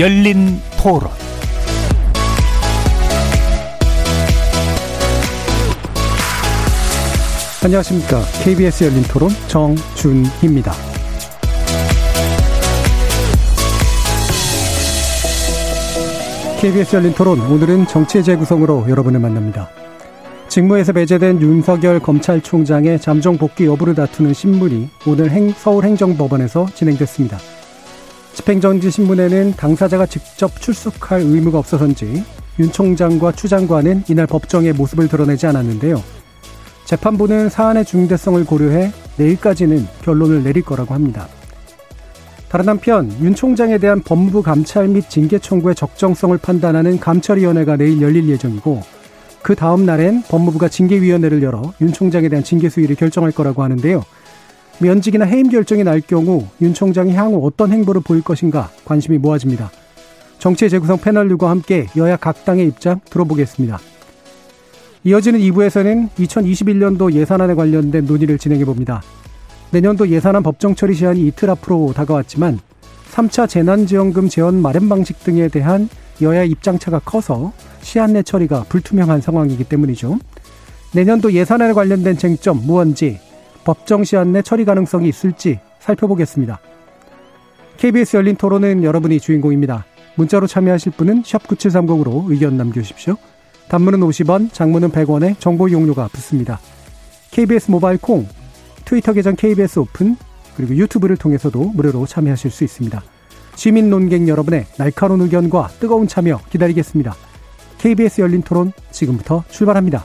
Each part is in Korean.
열린 토론 안녕하십니까. KBS 열린 토론 정준희입니다. KBS 열린 토론 오늘은 정치의 재구성으로 여러분을 만납니다. 직무에서 배제된 윤석열 검찰총장의 잠정 복귀 여부를 다투는 신문이 오늘 행, 서울행정법원에서 진행됐습니다. 집행정지 신문에는 당사자가 직접 출석할 의무가 없어서인지 윤 총장과 추 장관은 이날 법정의 모습을 드러내지 않았는데요. 재판부는 사안의 중대성을 고려해 내일까지는 결론을 내릴 거라고 합니다. 다른 한편 윤 총장에 대한 법무부 감찰 및 징계 청구의 적정성을 판단하는 감찰위원회가 내일 열릴 예정이고 그 다음 날엔 법무부가 징계위원회를 열어 윤 총장에 대한 징계 수위를 결정할 거라고 하는데요. 면직이나 해임 결정이 날 경우 윤 총장이 향후 어떤 행보를 보일 것인가 관심이 모아집니다. 정치의 재구성 패널들과 함께 여야 각 당의 입장 들어보겠습니다. 이어지는 2부에서는 2021년도 예산안에 관련된 논의를 진행해 봅니다. 내년도 예산안 법정 처리 시한이 이틀 앞으로 다가왔지만 3차 재난지원금 재원 마련 방식 등에 대한 여야 입장차가 커서 시한 내 처리가 불투명한 상황이기 때문이죠. 내년도 예산안에 관련된 쟁점 무언지 법정 시한 내 처리 가능성이 있을지 살펴보겠습니다. KBS 열린 토론은 여러분이 주인공입니다. 문자로 참여하실 분은 9730으로 의견 남겨주십시오. 단문은 50원, 장문은 100원에 정보 이용료가 붙습니다. KBS 모바일 콩, 트위터 계정 KBS 오픈, 그리고 유튜브를 통해서도 무료로 참여하실 수 있습니다. 시민 논객 여러분의 날카로운 의견과 뜨거운 참여 기다리겠습니다. KBS 열린 토론 지금부터 출발합니다.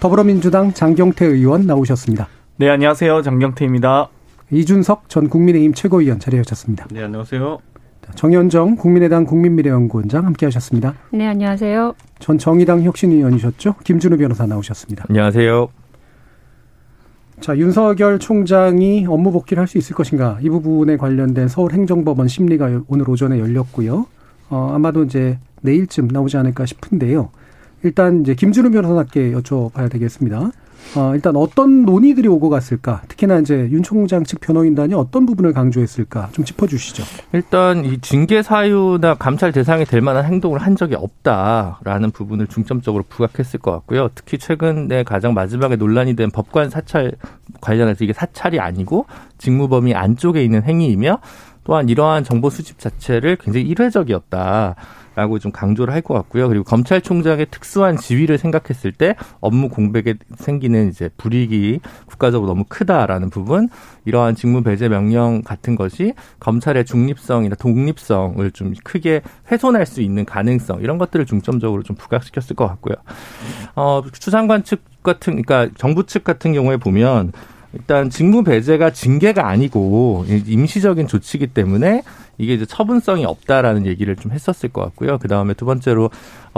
더불어민주당 장경태 의원 나오셨습니다. 네, 안녕하세요. 장경태입니다. 이준석 전 국민의힘 최고위원 자리하셨습니다. 네, 안녕하세요. 정현정 국민의당 국민미래연구원장 함께하셨습니다. 네, 안녕하세요. 전 정의당 혁신위원이셨죠. 김준우 변호사 나오셨습니다. 안녕하세요. 자, 윤석열 총장이 업무 복귀를 할 수 있을 것인가 이 부분에 관련된 서울행정법원 심리가 오늘 오전에 열렸고요. 어, 아마도 이제 내일쯤 나오지 않을까 싶은데요. 일단 이제 김준우 변호사께 여쭤봐야 되겠습니다. 어, 일단 어떤 논의들이 오고 갔을까? 특히나 이제 윤 총장 측 변호인단이 어떤 부분을 강조했을까? 좀 짚어주시죠. 일단 이 징계 사유나 감찰 대상이 될 만한 행동을 한 적이 없다라는 부분을 중점적으로 부각했을 것 같고요. 특히 최근에 가장 마지막에 논란이 된 법관 사찰 관련해서 이게 사찰이 아니고 직무 범위 안쪽에 있는 행위이며 또한 이러한 정보 수집 자체를 굉장히 일회적이었다. 라고 좀 강조를 할 것 같고요. 그리고 검찰총장의 특수한 지위를 생각했을 때 업무 공백에 생기는 이제 불이익이 국가적으로 너무 크다라는 부분, 이러한 직무 배제 명령 같은 것이 검찰의 중립성이나 독립성을 좀 크게 훼손할 수 있는 가능성 이런 것들을 중점적으로 좀 부각시켰을 것 같고요. 어, 추장관 측 같은, 그러니까 정부 측 같은 경우에 보면 일단 직무 배제가 징계가 아니고 임시적인 조치이기 때문에 이게 이제 처분성이 없다라는 얘기를 좀 했었을 것 같고요. 그 다음에 두 번째로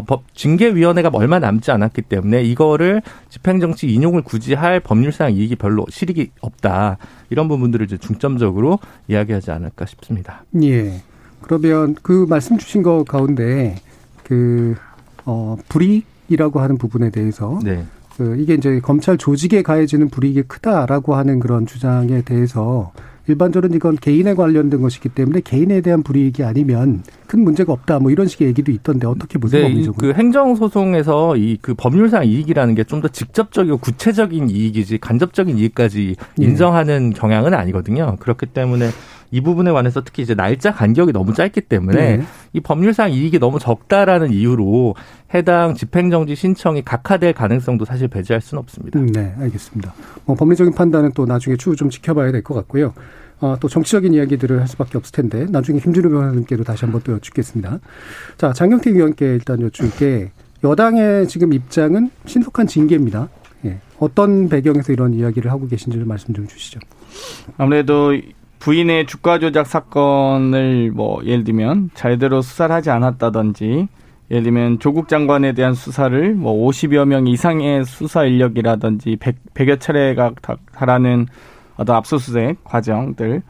법 징계위원회가 얼마 남지 않았기 때문에 이거를 집행정치 인용을 굳이 할 법률상 이익이 별로 실익이 없다 이런 부분들을 이제 중점적으로 이야기하지 않을까 싶습니다. 예. 그러면 그 말씀 주신 것 가운데 그 어, 불이익이라고 하는 부분에 대해서 네. 그 이게 이제 검찰 조직에 가해지는 불이익이 크다라고 하는 그런 주장에 대해서 일반적으로 이건 개인에 관련된 것이기 때문에 개인에 대한 불이익이 아니면 큰 문제가 없다 뭐 이런 식의 얘기도 있던데 어떻게 보세요? 네, 그 행정 소송에서 이 그 법률상 이익이라는 게 좀 더 직접적이고 구체적인 이익이지 간접적인 이익까지 예. 인정하는 네. 경향은 아니거든요. 그렇기 때문에 이 부분에 관해서 특히 이제 날짜 간격이 너무 짧기 때문에 네. 이 법률상 이익이 너무 적다라는 이유로 해당 집행정지 신청이 각하될 가능성도 사실 배제할 수는 없습니다. 음, 네, 알겠습니다. 뭐 법리적인 판단은 또 나중에 추후 좀 지켜봐야 될 것 같고요. 어, 또 정치적인 이야기들을 할 수밖에 없을 텐데 나중에 김준우 변호사님께도 다시 한번 또 여쭙겠습니다. 자, 장경태 위원께 일단 여쭐게 여당의 지금 입장은 신속한 징계입니다. 예. 어떤 배경에서 이런 이야기를 하고 계신지 를 말씀 좀 주시죠. 아무래도 부인의 주가 조작 사건을 뭐 예를 들면 제대로 수사를 하지 않았다든지 예를 들면 조국 장관에 대한 수사를 뭐 50여 명 이상의 수사 인력이라든지 100, 100 여 차례가 달하는 어떤 압수수색 과정들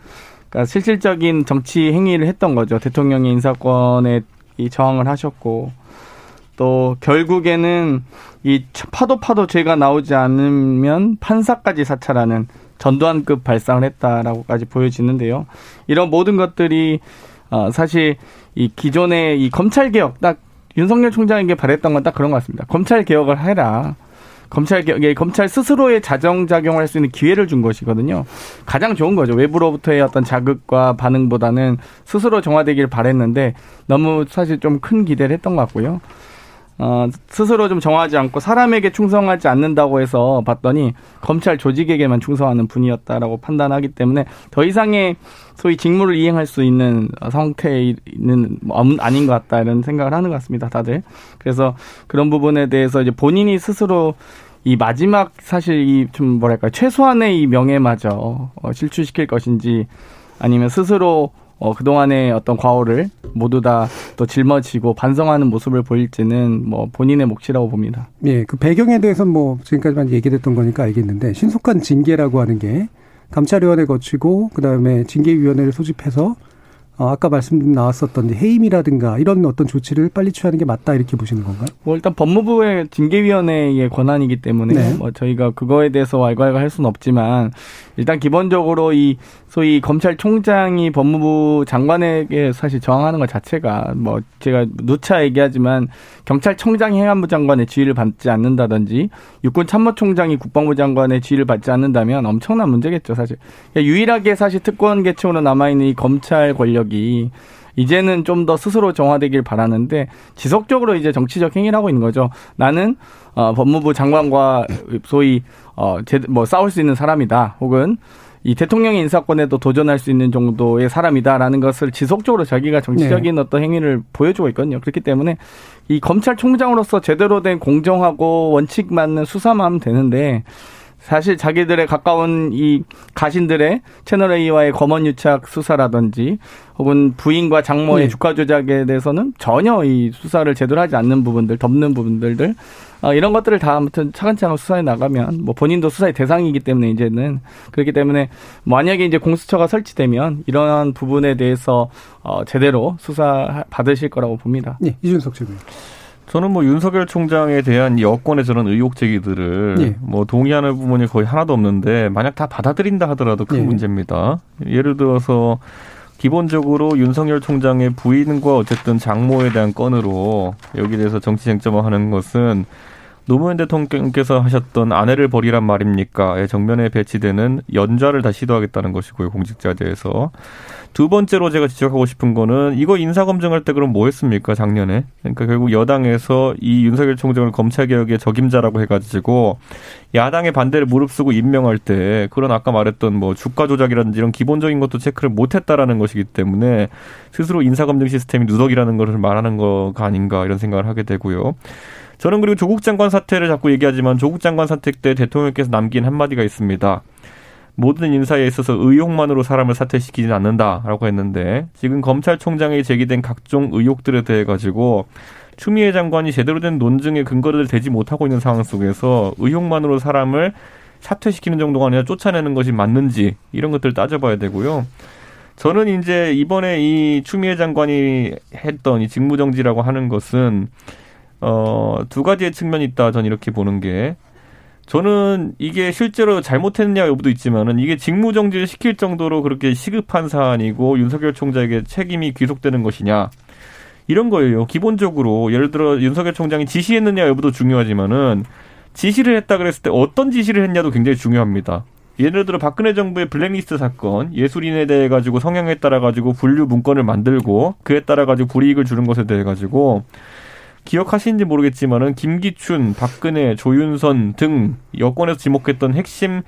그러니까 실질적인 정치 행위를 했던 거죠. 대통령의 인사권에 이 저항을 하셨고 또 결국에는 이 파도 파도 죄가 나오지 않으면 판사까지 사찰하는 전두환급 발상을 했다라고까지 보여지는데요. 이런 모든 것들이 어 사실 이 기존의 이 검찰 개혁 딱 윤석열 총장에게 바랬던 건 딱 그런 것 같습니다. 검찰 개혁을 해라. 검찰 개혁, 검찰 스스로의 자정 작용할 수 있는 기회를 준 것이거든요. 가장 좋은 거죠. 외부로부터의 어떤 자극과 반응보다는 스스로 정화되기를 바랬는데 너무 사실 좀 큰 기대를 했던 것 같고요. 어, 스스로 좀 정하지 않고 사람에게 충성하지 않는다고 해서 봤더니 검찰 조직에게만 충성하는 분이었다라고 판단하기 때문에 더 이상의 소위 직무를 이행할 수 있는 뭐 아닌 것 같다 이런 생각을 하는 것 같습니다. 다들. 그래서 그런 부분에 대해서 이제 본인이 스스로 이 마지막 사실 이 좀 뭐랄까 최소한의 이 명예마저 어, 실추시킬 것인지 아니면 스스로 어, 그동안의 어떤 과오를 모두 다 또 짊어지고 반성하는 모습을 보일지는 뭐 본인의 몫이라고 봅니다. 예, 그 배경에 대해서는 뭐 지금까지만 얘기됐던 거니까 알겠는데 신속한 징계라고 하는 게 감찰위원회 거치고 그다음에 징계위원회를 소집해서 어, 아까 말씀 나왔었던 해임이라든가 이런 어떤 조치를 빨리 취하는 게 맞다 이렇게 보시는 건가요? 뭐 일단 법무부의 징계위원회의 권한이기 때문에 네. 뭐 저희가 그거에 대해서 왈가왈가 할 수는 없지만 일단 기본적으로 이 소위 검찰총장이 법무부 장관에게 사실 저항하는 것 자체가 뭐 제가 누차 얘기하지만 경찰청장이 행안부 장관의 지위를 받지 않는다든지 육군 참모총장이 국방부 장관의 지위를 받지 않는다면 엄청난 문제겠죠 사실 그러니까 유일하게 사실 특권 계층으로 남아 있는 이 검찰 권력이 이제는 좀 더 스스로 정화되길 바라는데 지속적으로 이제 정치적 행위를 하고 있는 거죠. 나는 어, 법무부 장관과 소위 어, 제, 뭐 싸울 수 있는 사람이다. 혹은 이 대통령의 인사권에도 도전할 수 있는 정도의 사람이다라는 것을 지속적으로 자기가 정치적인 네. 어떤 행위를 보여주고 있거든요. 그렇기 때문에 이 검찰총장으로서 제대로 된 공정하고 원칙 맞는 수사만 하면 되는데 사실 자기들의 가까운 이 가신들의 채널 A와의 검언 유착 수사라든지 혹은 부인과 장모의 네. 주가 조작에 대해서는 전혀 이 수사를 제대로 하지 않는 부분들, 덮는 부분들들 어, 이런 것들을 다 아무튼 차근차근 수사해 나가면 뭐 본인도 수사의 대상이기 때문에 이제는 그렇기 때문에 만약에 이제 공수처가 설치되면 이러한 부분에 대해서 어, 제대로 수사 받으실 거라고 봅니다. 네, 이준석 측은. 저는 뭐 윤석열 총장에 대한 저런 의혹 제기들을 예. 뭐 동의하는 부분이 거의 하나도 없는데 만약 다 받아들인다 하더라도 큰 예. 문제입니다. 예를 들어서 기본적으로 윤석열 총장의 부인과 어쨌든 장모에 대한 건으로 여기에 대해서 정치 쟁점을 하는 것은 노무현 대통령께서 하셨던 아내를 버리란 말입니까? 정면에 배치되는 연좌를 다 시도하겠다는 것이고요, 공직자대에서. 두 번째로 제가 지적하고 싶은 거는 이거 인사 검증할 때 그럼 뭐 했습니까, 작년에? 그러니까 결국 여당에서 이 윤석열 총장을 검찰 개혁의 적임자라고 해가지고 야당의 반대를 무릅쓰고 임명할 때 그런 아까 말했던 뭐 주가 조작이라든지 이런 기본적인 것도 체크를 못했다라는 것이기 때문에 스스로 인사 검증 시스템이 누덕이라는 것을 말하는 거가 아닌가 이런 생각을 하게 되고요. 저는 그리고 조국 장관 사태를 자꾸 얘기하지만 조국 장관 사태 때 대통령께서 남긴 한마디가 있습니다. 모든 인사에 있어서 의혹만으로 사람을 사퇴시키지는 않는다라고 했는데 지금 검찰총장에 제기된 각종 의혹들에 대해 가지고 추미애 장관이 제대로 된 논증의 근거를 대지 못하고 있는 상황 속에서 의혹만으로 사람을 사퇴시키는 정도가 아니라 쫓아내는 것이 맞는지 이런 것들을 따져봐야 되고요. 저는 이제 이번에 이 추미애 장관이 했던 이 직무정지라고 하는 것은 어, 두 가지의 측면이 있다. 전 이렇게 보는 게 저는 이게 실제로 잘못했느냐 여부도 있지만은 이게 직무 정지를 시킬 정도로 그렇게 시급한 사안이고 윤석열 총장에게 책임이 귀속되는 것이냐 이런 거예요. 기본적으로 예를 들어 윤석열 총장이 지시했느냐 여부도 중요하지만은 지시를 했다 그랬을 때 어떤 지시를 했냐도 굉장히 중요합니다. 예를 들어 박근혜 정부의 블랙리스트 사건 예술인에 대해 가지고 성향에 따라 가지고 분류 문건을 만들고 그에 따라 가지고 불이익을 주는 것에 대해 가지고 기억하시는지 모르겠지만은 김기춘, 박근혜, 조윤선 등 여권에서 지목했던 핵심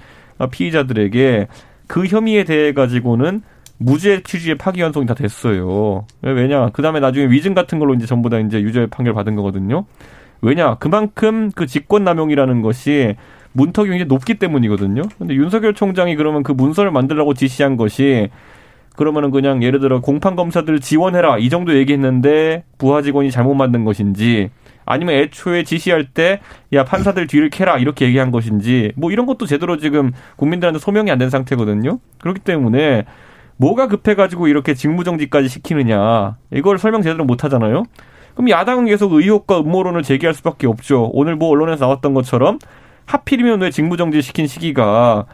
피의자들에게 그 혐의에 대해 가지고는 무죄 취지의 파기환송이 다 됐어요. 왜냐? 그 다음에 나중에 위증 같은 걸로 이제 전부 다 이제 유죄 판결 받은 거거든요. 왜냐? 그만큼 그 직권남용이라는 것이 문턱이 굉장히 높기 때문이거든요. 근데 윤석열 총장이 그러면 그 문서를 만들라고 지시한 것이 그러면은 그냥 예를 들어 공판 검사들 지원해라 이 정도 얘기했는데 부하 직원이 잘못 만든 것인지 아니면 애초에 지시할 때 야 판사들 뒤를 캐라 이렇게 얘기한 것인지 뭐 이런 것도 제대로 지금 국민들한테 소명이 안 된 상태거든요. 그렇기 때문에 뭐가 급해가지고 이렇게 직무정지까지 시키느냐 이걸 설명 제대로 못 하잖아요. 그럼 야당은 계속 의혹과 음모론을 제기할 수밖에 없죠. 오늘 뭐 언론에서 나왔던 것처럼 하필이면 왜 직무정지 시킨 시기가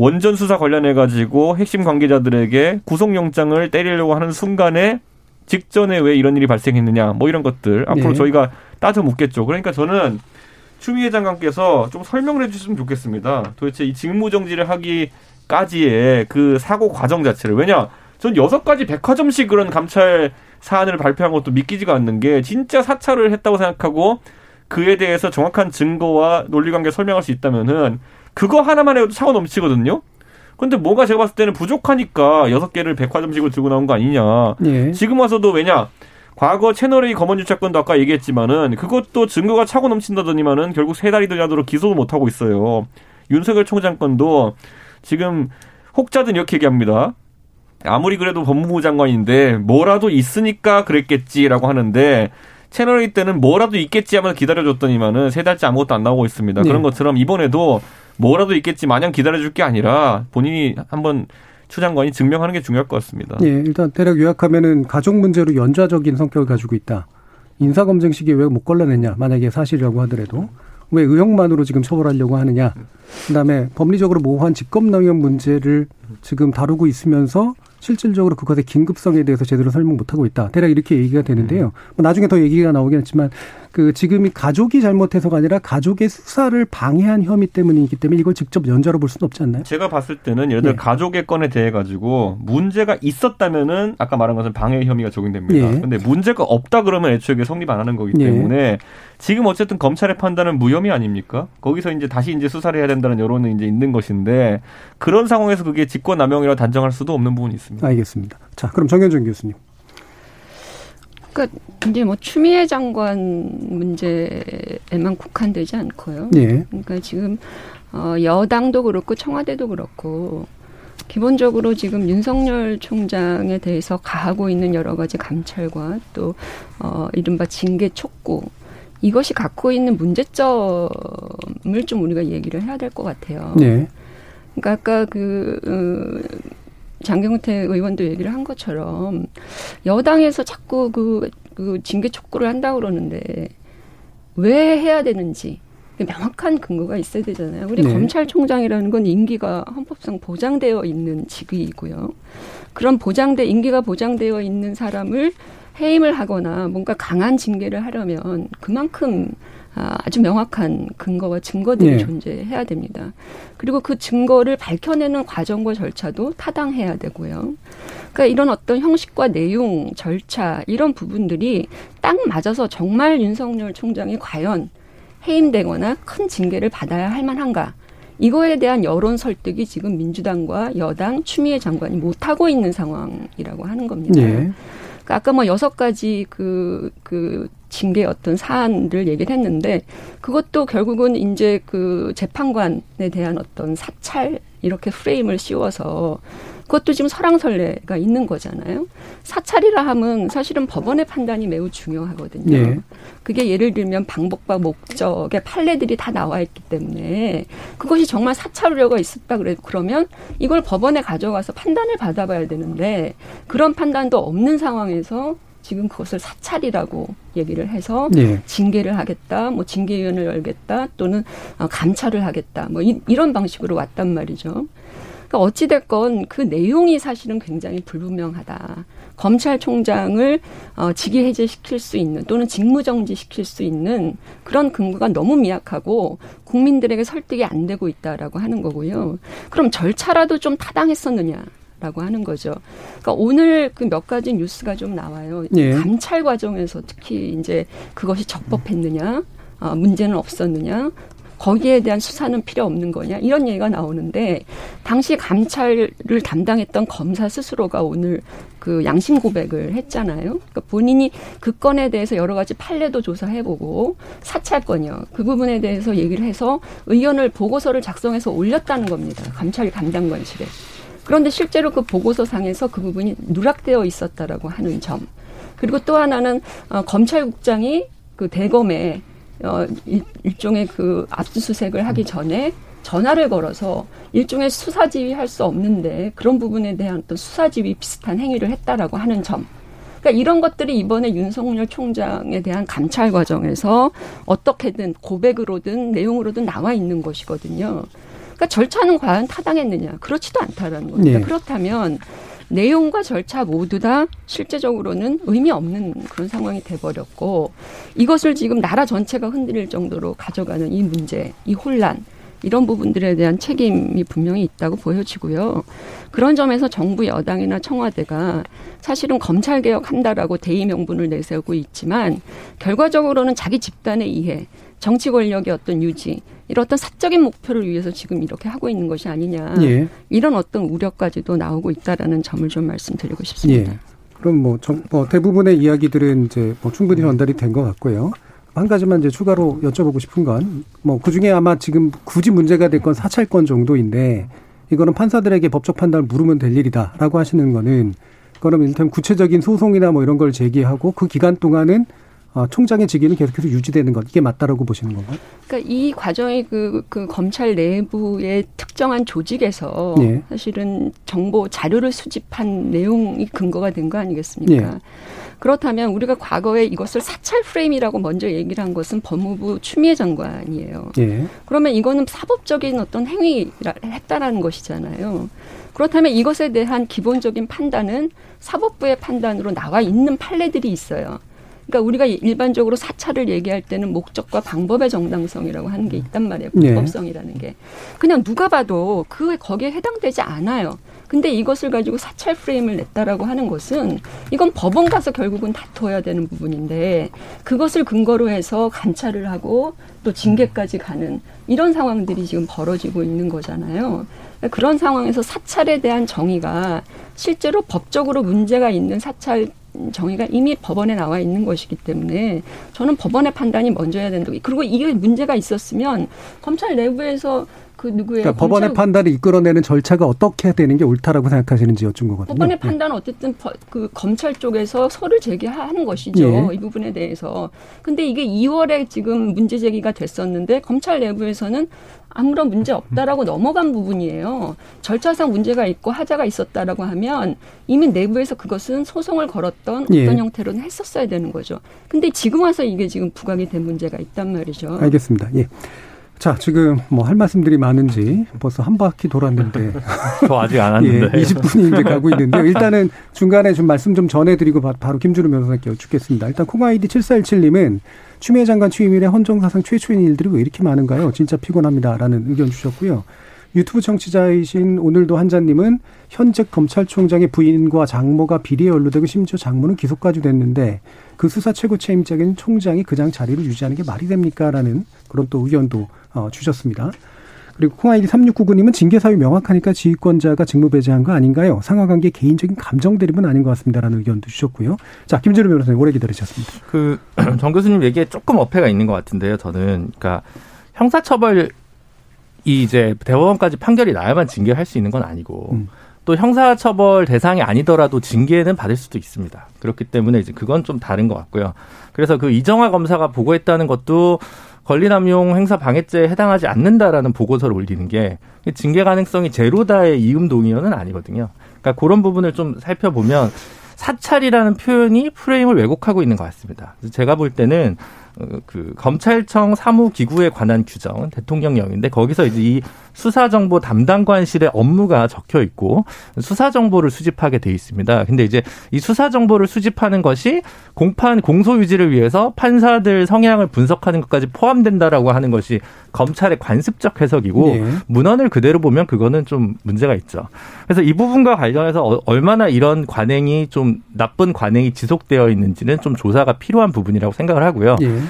원전 수사 관련해 가지고 핵심 관계자들에게 구속영장을 때리려고 하는 순간에 직전에 왜 이런 일이 발생했느냐 뭐 이런 것들 앞으로 네. 저희가 따져 묻겠죠. 그러니까 저는 추미애 장관께서 좀 설명을 해주셨으면 좋겠습니다. 도대체 이 직무정지를 하기까지의 그 사고 과정 자체를 왜냐 전 여섯 가지 백화점식 그런 감찰 사안을 발표한 것도 믿기지가 않는 게 진짜 사찰을 했다고 생각하고 그에 대해서 정확한 증거와 논리관계 설명할 수 있다면은 그거 하나만 해도 차고 넘치거든요. 근데 뭐가 제가 봤을 때는 부족하니까 여섯 개를 백화점식으로 들고 나온 거 아니냐. 예. 지금 와서도 왜냐 과거 채널A 검언 유착건도 아까 얘기했지만은 그것도 증거가 차고 넘친다더니만은 결국 세 달이 되도록 기소도 못 하고 있어요. 윤석열 총장 건도 지금 혹자든 이렇게 얘기합니다. 아무리 그래도 법무부 장관인데 뭐라도 있으니까 그랬겠지라고 하는데 채널A 때는 뭐라도 있겠지 하면서 기다려줬더니만은 세 달째 아무것도 안 나오고 있습니다. 네. 그런 것처럼 이번에도 뭐라도 있겠지 마냥 기다려줄 게 아니라 본인이 한번 추 장관이 증명하는 게 중요할 것 같습니다. 예, 일단 대략 요약하면은 가족 문제로 연좌적인 성격을 가지고 있다. 인사검증 시기에 왜못 걸러냈냐? 만약에 사실이라고 하더라도 왜 의혹만으로 지금 처벌하려고 하느냐? 그 다음에 법리적으로 모호한 직권남용 문제를 지금 다루고 있으면서 실질적으로 그것의 긴급성에 대해서 제대로 설명 못하고 있다. 대략 이렇게 얘기가 되는데요. 음. 뭐 나중에 더 얘기가 나오긴 했지만 그 지금이 가족이 잘못해서가 아니라 가족의 수사를 방해한 혐의 때문이기 때문에 이걸 직접 연좌로 볼 수는 없지 않나요? 제가 봤을 때는 예를 들어 네. 가족의 건에 대해 가지고 문제가 있었다면은 아까 말한 것은 방해 혐의가 적용됩니다. 네. 근데 문제가 없다 그러면 애초에 성립 안 하는 거기 네. 때문에 네. 지금 어쨌든 검찰의 판단은 무혐의 아닙니까? 거기서 이제 다시 이제 수사를 해야 된다는 여론은 이제 있는 것인데 그런 상황에서 그게 직권남용이라 단정할 수도 없는 부분이 있습니다. 알겠습니다. 자, 그럼 정현준 교수님. 그러니까 이제 뭐 추미애 장관 문제에만 국한되지 않고요. 예. 그러니까 지금 어 여당도 그렇고 청와대도 그렇고 기본적으로 지금 윤석열 총장에 대해서 가하고 있는 여러 가지 감찰과 또 어 이른바 징계 촉구 이것이 갖고 있는 문제점을 좀 우리가 얘기를 해야 될 것 같아요. 네. 그러니까 아까 그 어, 장경태 의원도 얘기를 한 것처럼 여당에서 자꾸 그, 그 징계 촉구를 한다고 그러는데 왜 해야 되는지 명확한 근거가 있어야 되잖아요. 우리 네. 검찰총장이라는 건 임기가 헌법상 보장되어 있는 직위이고요. 그런 보장돼 임기가 보장되어 있는 사람을 해임을 하거나 뭔가 강한 징계를 하려면 그만큼 아, 아주 명확한 근거와 증거들이 네. 존재해야 됩니다. 그리고 그 증거를 밝혀내는 과정과 절차도 타당해야 되고요. 그러니까 이런 어떤 형식과 내용, 절차 이런 부분들이 딱 맞아서 정말 윤석열 총장이 과연 해임되거나 큰 징계를 받아야 할 만한가? 이거에 대한 여론 설득이 지금 민주당과 여당 추미애 장관이 못하고 있는 상황이라고 하는 겁니다. 네. 그러니까 아까 뭐 여섯 가지 그, 그 징계 어떤 사안을 얘기를 했는데 그것도 결국은 이제 그 재판관에 대한 어떤 사찰 이렇게 프레임을 씌워서 그것도 지금 설랑설레가 있는 거잖아요. 사찰이라 함은 사실은 법원의 판단이 매우 중요하거든요. 네. 그게 예를 들면 방법과 목적의 판례들이 다 나와 있기 때문에 그것이 정말 사찰 우려가 있었다 그래 그러면 이걸 법원에 가져가서 판단을 받아봐야 되는데 그런 판단도 없는 상황에서 지금 그것을 사찰이라고 얘기를 해서 네. 징계를 하겠다, 뭐 징계위원을 열겠다, 또는 어, 감찰을 하겠다, 뭐 이, 이런 방식으로 왔단 말이죠. 그러니까 어찌됐건 그 내용이 사실은 굉장히 불분명하다. 검찰총장을 어, 직위 해제시킬 수 있는 또는 직무정지 시킬 수 있는 그런 근거가 너무 미약하고 국민들에게 설득이 안 되고 있다라고 하는 거고요. 그럼 절차라도 좀 타당했었느냐? 라고 하는 거죠. 그러니까 오늘 그 몇 가지 뉴스가 좀 나와요. 예. 감찰 과정에서 특히 이제 그것이 적법했느냐, 어, 문제는 없었느냐, 거기에 대한 수사는 필요 없는 거냐 이런 얘기가 나오는데 당시 감찰을 담당했던 검사 스스로가 오늘 그 양심 고백을 했잖아요. 그러니까 본인이 그 건에 대해서 여러 가지 판례도 조사해보고 사찰건이요. 그 부분에 대해서 얘기를 해서 의견을 보고서를 작성해서 올렸다는 겁니다. 감찰 담당관실에. 그런데 실제로 그 보고서 상에서 그 부분이 누락되어 있었다라고 하는 점. 그리고 또 하나는 어, 검찰국장이 그 대검에 어, 일, 일종의 그 압수수색을 하기 전에 전화를 걸어서 일종의 수사지휘 할 수 없는데 그런 부분에 대한 어떤 수사지휘 비슷한 행위를 했다라고 하는 점. 그러니까 이런 것들이 이번에 윤석열 총장에 대한 감찰 과정에서 어떻게든 고백으로든 내용으로든 나와 있는 것이거든요. 그러니까 절차는 과연 타당했느냐? 그렇지도 않다라는 겁니다. 네. 그렇다면 내용과 절차 모두 다 실제적으로는 의미 없는 그런 상황이 돼버렸고 이것을 지금 나라 전체가 흔들릴 정도로 가져가는 이 문제, 이 혼란 이런 부분들에 대한 책임이 분명히 있다고 보여지고요. 그런 점에서 정부 여당이나 청와대가 사실은 검찰 개혁한다라고 대의 명분을 내세우고 있지만 결과적으로는 자기 집단의 이해, 정치 권력의 어떤 유지 이런 어떤 사적인 목표를 위해서 지금 이렇게 하고 있는 것이 아니냐 예. 이런 어떤 우려까지도 나오고 있다라는 점을 좀 말씀드리고 싶습니다. 예. 그럼 뭐, 정, 뭐 대부분의 이야기들은 이제 뭐 충분히 전달이 된 것 같고요. 한 가지만 이제 추가로 여쭤보고 싶은 건 뭐 그 중에 아마 지금 굳이 문제가 될 건 사찰권 정도인데 이거는 판사들에게 법적 판단을 물으면 될 일이다라고 하시는 거는 그러면 일단 구체적인 소송이나 뭐 이런 걸 제기하고 그 기간 동안은 어, 총장의 직위는 계속해서 유지되는 것 이게 맞다라고 보시는 건가요? 그러니까 이 과정이 그, 그 검찰 내부의 특정한 조직에서 예. 사실은 정보 자료를 수집한 내용이 근거가 된 거 아니겠습니까? 예. 그렇다면 우리가 과거에 이것을 사찰 프레임이라고 먼저 얘기를 한 것은 법무부 추미애 장관이에요. 예. 그러면 이거는 사법적인 어떤 행위를 했다라는 것이잖아요. 그렇다면 이것에 대한 기본적인 판단은 사법부의 판단으로 나와 있는 판례들이 있어요. 그러니까 우리가 일반적으로 사찰을 얘기할 때는 목적과 방법의 정당성이라고 하는 게 있단 말이에요. 네. 불법성이라는 게. 그냥 누가 봐도 그 거기에 해당되지 않아요. 근데 이것을 가지고 사찰 프레임을 냈다라고 하는 것은 이건 법원 가서 결국은 다퉈야 되는 부분인데 그것을 근거로 해서 감찰을 하고 또 징계까지 가는 이런 상황들이 지금 벌어지고 있는 거잖아요. 그런 상황에서 사찰에 대한 정의가 실제로 법적으로 문제가 있는 사찰 정의가 이미 법원에 나와 있는 것이기 때문에 저는 법원의 판단이 먼저 해야 된다고. 그리고 이게 문제가 있었으면 검찰 내부에서 그 누구의 그러니까 법원의 판단을 이끌어내는 절차가 어떻게 되는 게 옳다라고 생각하시는지 여쭌 거거든요. 법원의 네. 판단은 어쨌든 그 검찰 쪽에서 서를 제기하는 것이죠. 예. 이 부분에 대해서. 근데 이게 2월에 지금 문제 제기가 됐었는데 검찰 내부에서는 아무런 문제 없다라고 넘어간 부분이에요. 절차상 문제가 있고 하자가 있었다라고 하면 이미 내부에서 그것은 소송을 걸었던 어떤 예. 형태로는 했었어야 되는 거죠. 근데 지금 와서 이게 지금 부각이 된 문제가 있단 말이죠. 알겠습니다. 예. 자, 지금 뭐 할 말씀들이 많은지 벌써 한 바퀴 돌았는데. 저 아직 안 왔는데. 예, 20분이 이제 가고 있는데요. 일단은 중간에 좀 말씀 좀 전해드리고 바로 김준우 변호사께 여쭙겠습니다. 일단 콩아이디 7417님은 추미애 장관 취임 이래 헌정사상 최초인 일들이 왜 이렇게 많은가요? 진짜 피곤합니다 라는 의견 주셨고요. 유튜브 청취자이신 오늘도 한자님은 현직 검찰총장의 부인과 장모가 비리에 연루되고 심지어 장모는 기소까지 됐는데 그 수사 최고 책임자인 총장이 그냥 자리를 유지하는 게 말이 됩니까? 라는 그런 또 의견도 어, 주셨습니다. 그리고 콩아이디 3699님은 징계 사유 명확하니까 지휘권자가 직무 배제한 거 아닌가요? 상하관계 개인적인 감정 대립은 아닌 것 같습니다라는 의견도 주셨고요. 자, 김재료 변호사님 오래 기다리셨습니다. 그 정 교수님 얘기에 조금 어폐가 있는 것 같은데요. 저는 그러니까 형사처벌 이 이제 대법원까지 판결이 나야만 징계할 수 있는 건 아니고 음. 또 형사처벌 대상이 아니더라도 징계는 받을 수도 있습니다. 그렇기 때문에 이제 그건 좀 다른 것 같고요. 그래서 그 이정화 검사가 보고했다는 것도 권리남용 행사 방해죄에 해당하지 않는다라는 보고서를 올리는 게 징계 가능성이 제로다의 이음 동의어는 아니거든요. 그러니까 그런 부분을 좀 살펴보면 사찰이라는 표현이 프레임을 왜곡하고 있는 것 같습니다. 제가 볼 때는 어, 그 검찰청 사무기구에 관한 규정 대통령령인데 거기서 이제 이 수사정보 담당관실의 업무가 적혀 있고 수사정보를 수집하게 돼 있습니다. 근데 이제 이 수사정보를 수집하는 것이 공판 공소 유지를 위해서 판사들 성향을 분석하는 것까지 포함된다라고 하는 것이 검찰의 관습적 해석이고 네. 문헌을 그대로 보면 그거는 좀 문제가 있죠. 그래서 이 부분과 관련해서 어, 얼마나 이런 관행이 좀 나쁜 관행이 지속되어 있는지는 좀 조사가 필요한 부분이라고 생각을 하고요. 네.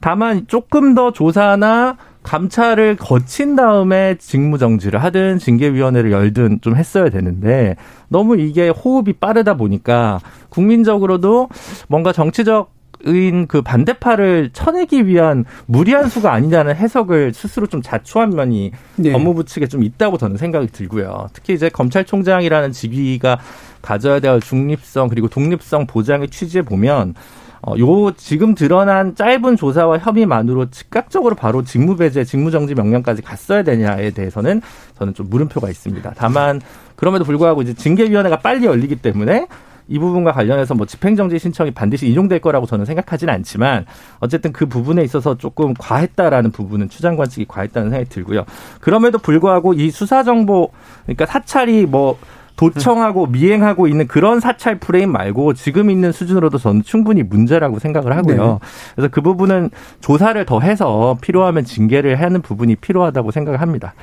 다만 조금 더 조사나 감찰을 거친 다음에 직무정지를 하든 징계위원회를 열든 좀 했어야 되는데 너무 이게 호흡이 빠르다 보니까 국민적으로도 뭔가 정치적 인그 반대파를 쳐내기 위한 무리한 수가 아니냐는 해석을 스스로 좀 자초한 면이 네. 법무부 측에 좀 있다고 저는 생각이 들고요. 특히 이제 검찰총장이라는 직위가 가져야 될 중립성 그리고 독립성 보장의 취지에 보면 어, 요 지금 드러난 짧은 조사와 협의만으로 즉각적으로 바로 직무배제, 직무정지 명령까지 갔어야 되냐에 대해서는 저는 좀 물음표가 있습니다. 다만 그럼에도 불구하고 이제 징계위원회가 빨리 열리기 때문에 이 부분과 관련해서 뭐 집행정지 신청이 반드시 인용될 거라고 저는 생각하지는 않지만 어쨌든 그 부분에 있어서 조금 과했다라는 부분은 추장관 측이 과했다는 생각이 들고요. 그럼에도 불구하고 이 수사 정보 그러니까 사찰이 뭐 도청하고 미행하고 있는 그런 사찰 프레임 말고 지금 있는 수준으로도 저는 충분히 문제라고 생각을 하고요. 네. 그래서 그 부분은 조사를 더 해서 필요하면 징계를 하는 부분이 필요하다고 생각을 합니다.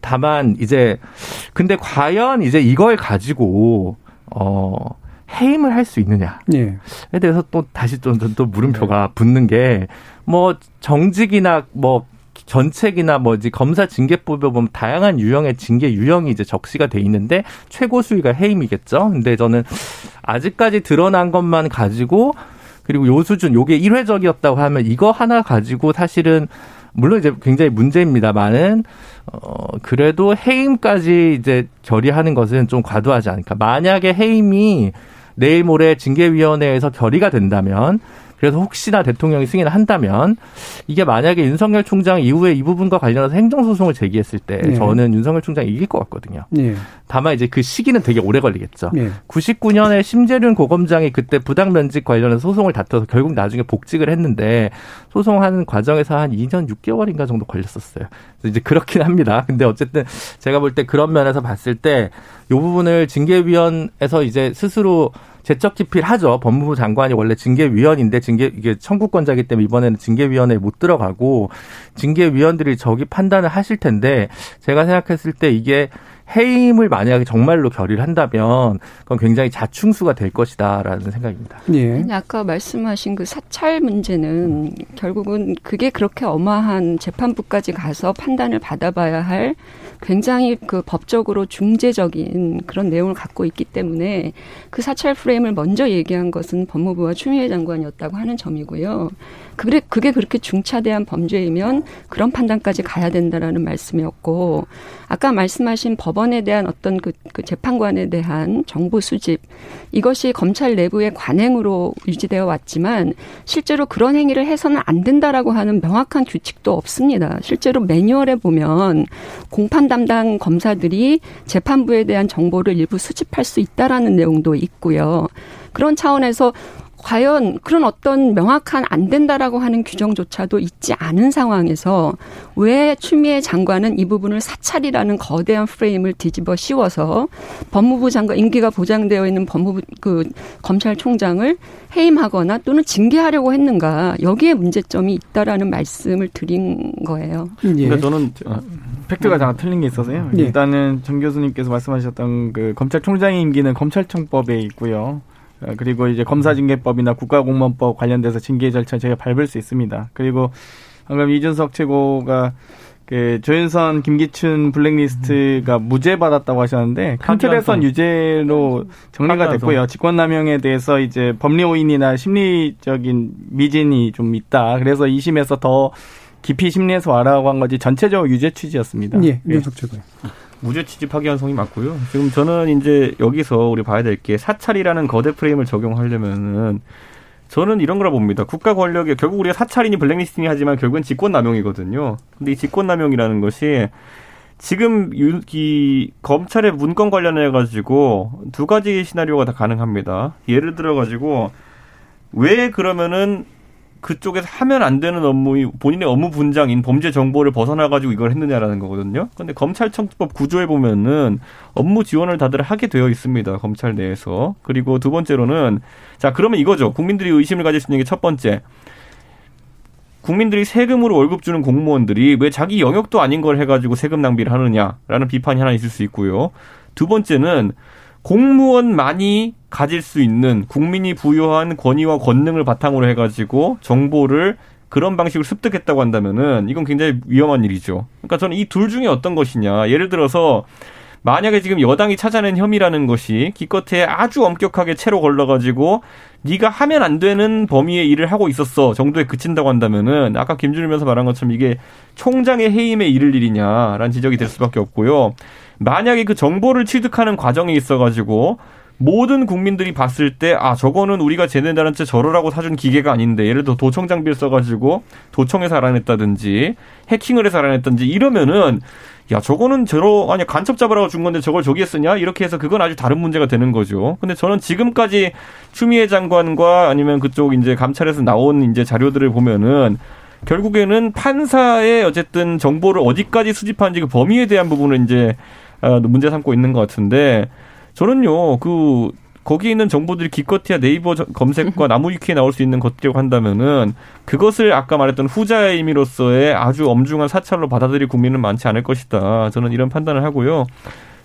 다만 이제 근데 과연 이제 이걸 가지고 어 해임을 할 수 있느냐에 네. 대해서 또 다시 좀또 물음표가 네. 붙는 게 뭐 정직이나 뭐 전책이나 뭐지 검사 징계법에 보면 다양한 유형의 징계 유형이 이제 적시가 돼 있는데 최고 수위가 해임이겠죠. 근데 저는 아직까지 드러난 것만 가지고 그리고 요 수준 요게 일회적이었다고 하면 이거 하나 가지고 사실은 물론 이제 굉장히 문제입니다만은 어 그래도 해임까지 이제 결의하는 것은 좀 과도하지 않을까. 만약에 해임이 내일 모레 징계위원회에서 결의가 된다면 그래서 혹시나 대통령이 승인을 한다면 이게 만약에 윤석열 총장 이후에 이 부분과 관련해서 행정소송을 제기했을 때 네. 저는 윤석열 총장이 이길 것 같거든요. 네. 다만 이제 그 시기는 되게 오래 걸리겠죠. 네. 99년에 심재륜 고검장이 그때 부당 면직 관련해서 소송을 다퉈서 결국 나중에 복직을 했는데 소송하는 과정에서 한 2년 6개월인가 정도 걸렸었어요. 이제 그렇긴 합니다. 근데 어쨌든 제가 볼 때 그런 면에서 봤을 때 이 부분을 징계위원회에서 이제 스스로 재적 기필 하죠. 법무부 장관이 원래 징계위원인데 징계 이게 청구권자기 때문에 이번에는 징계위원회에 못 들어가고 징계위원들이 저기 판단을 하실 텐데 제가 생각했을 때 이게 해임을 만약에 정말로 결의를 한다면 그건 굉장히 자충수가 될 것이다라는 생각입니다. 예. 아까 말씀하신 그 사찰 문제는 결국은 그게 그렇게 어마한 재판부까지 가서 판단을 받아봐야 할 굉장히 그 법적으로 중재적인 그런 내용을 갖고 있기 때문에 그 사찰 프레임을 먼저 얘기한 것은 법무부와 추미애 장관이었다고 하는 점이고요. 그래 그게 그렇게 중차대한 범죄이면 그런 판단까지 가야 된다라는 말씀이었고 아까 말씀하신 법 원에 대한 어떤 그, 그 재판관에 대한 정보 수집 이것이 검찰 내부의 관행으로 유지되어 왔지만 실제로 그런 행위를 해서는 안 된다라고 하는 명확한 규칙도 없습니다. 실제로 매뉴얼에 보면 공판 담당 검사들이 재판부에 대한 정보를 일부 수집할 수 있다라는 내용도 있고요. 그런 차원에서 과연 그런 어떤 명확한 안 된다라고 하는 규정조차도 있지 않은 상황에서 왜 추미애 장관은 이 부분을 사찰이라는 거대한 프레임을 뒤집어 씌워서 법무부 장관 임기가 보장되어 있는 법무부 그 검찰총장을 해임하거나 또는 징계하려고 했는가 여기에 문제점이 있다라는 말씀을 드린 거예요. 예. 그러니까 저는 팩트가 다 틀린 게 있어서요. 예. 일단은 정 교수님께서 말씀하셨던 그 검찰총장의 임기는 검찰청법에 있고요. 어, 그리고 이제 검사징계법이나 국가공무원법 관련돼서 징계 절차 저희가 밟을 수 있습니다. 그리고 방금 이준석 최고가 그 조윤선, 김기춘 블랙리스트가 무죄 받았다고 하셨는데 큰 틀에선 유죄로 정리가 됐고요. 직권남용에 대해서 이제 법리 오인이나 심리적인 미진이 좀 있다. 그래서 2심에서 더 깊이 심리해서 와라고 한 거지 전체적으로 유죄 취지였습니다. 예, 이준석 최고. 무죄 취지 파기환송이 맞고요. 지금 저는 이제 여기서 우리 봐야 될 게 사찰이라는 거대 프레임을 적용하려면은 저는 이런 거라 봅니다. 국가 권력이 결국 우리가 사찰이니 블랙리스팅이 하지만 결국은 직권 남용이거든요. 근데 이 직권 남용이라는 것이 지금 이 검찰의 문건 관련해 가지고 두 가지 시나리오가 다 가능합니다. 예를 들어 가지고 왜 그러면은 그쪽에서 하면 안 되는 업무, 본인의 업무 분장인 범죄 정보를 벗어나가지고 이걸 했느냐라는 거거든요. 근데 검찰청법 구조에 보면은 업무 지원을 다들 하게 되어 있습니다. 검찰 내에서. 그리고 두 번째로는, 자, 그러면 이거죠. 국민들이 의심을 가질 수 있는 게 첫 번째. 국민들이 세금으로 월급 주는 공무원들이 왜 자기 영역도 아닌 걸 해가지고 세금 낭비를 하느냐라는 비판이 하나 있을 수 있고요. 두 번째는 공무원만이 가질 수 있는 국민이 부여한 권위와 권능을 바탕으로 해가지고 정보를 그런 방식으로 습득했다고 한다면은 이건 굉장히 위험한 일이죠. 그러니까 저는 이 둘 중에 어떤 것이냐. 예를 들어서 만약에 지금 여당이 찾아낸 혐의라는 것이 기껏해 아주 엄격하게 채로 걸러가지고 네가 하면 안 되는 범위의 일을 하고 있었어 정도에 그친다고 한다면은 아까 김준일 변호사 말한 것처럼 이게 총장의 해임에 이를 일이냐라는 지적이 될 수밖에 없고요. 만약에 그 정보를 취득하는 과정에 있어가지고 모든 국민들이 봤을 때, 아, 저거는 우리가 쟤네들한테 저러라고 사준 기계가 아닌데, 예를 들어 도청 장비를 써가지고 도청해서 알아냈다든지, 해킹을 해서 알아냈다든지, 이러면은, 야, 저거는 저러, 아니, 간첩 잡으라고 준 건데 저걸 저기에 쓰냐? 이렇게 해서 그건 아주 다른 문제가 되는 거죠. 근데 저는 지금까지 추미애 장관과 아니면 그쪽 이제 감찰에서 나온 이제 자료들을 보면은, 결국에는 판사의 어쨌든 정보를 어디까지 수집하는지 그 범위에 대한 부분을 이제 어, 문제 삼고 있는 것 같은데 저는요 그 거기에 있는 정보들이 기껏해야 네이버 검색과 나무위키에 나올 수 있는 것들이라고 한다면은 그것을 아까 말했던 후자의 의미로서의 아주 엄중한 사찰로 받아들일 국민은 많지 않을 것이다. 저는 이런 판단을 하고요.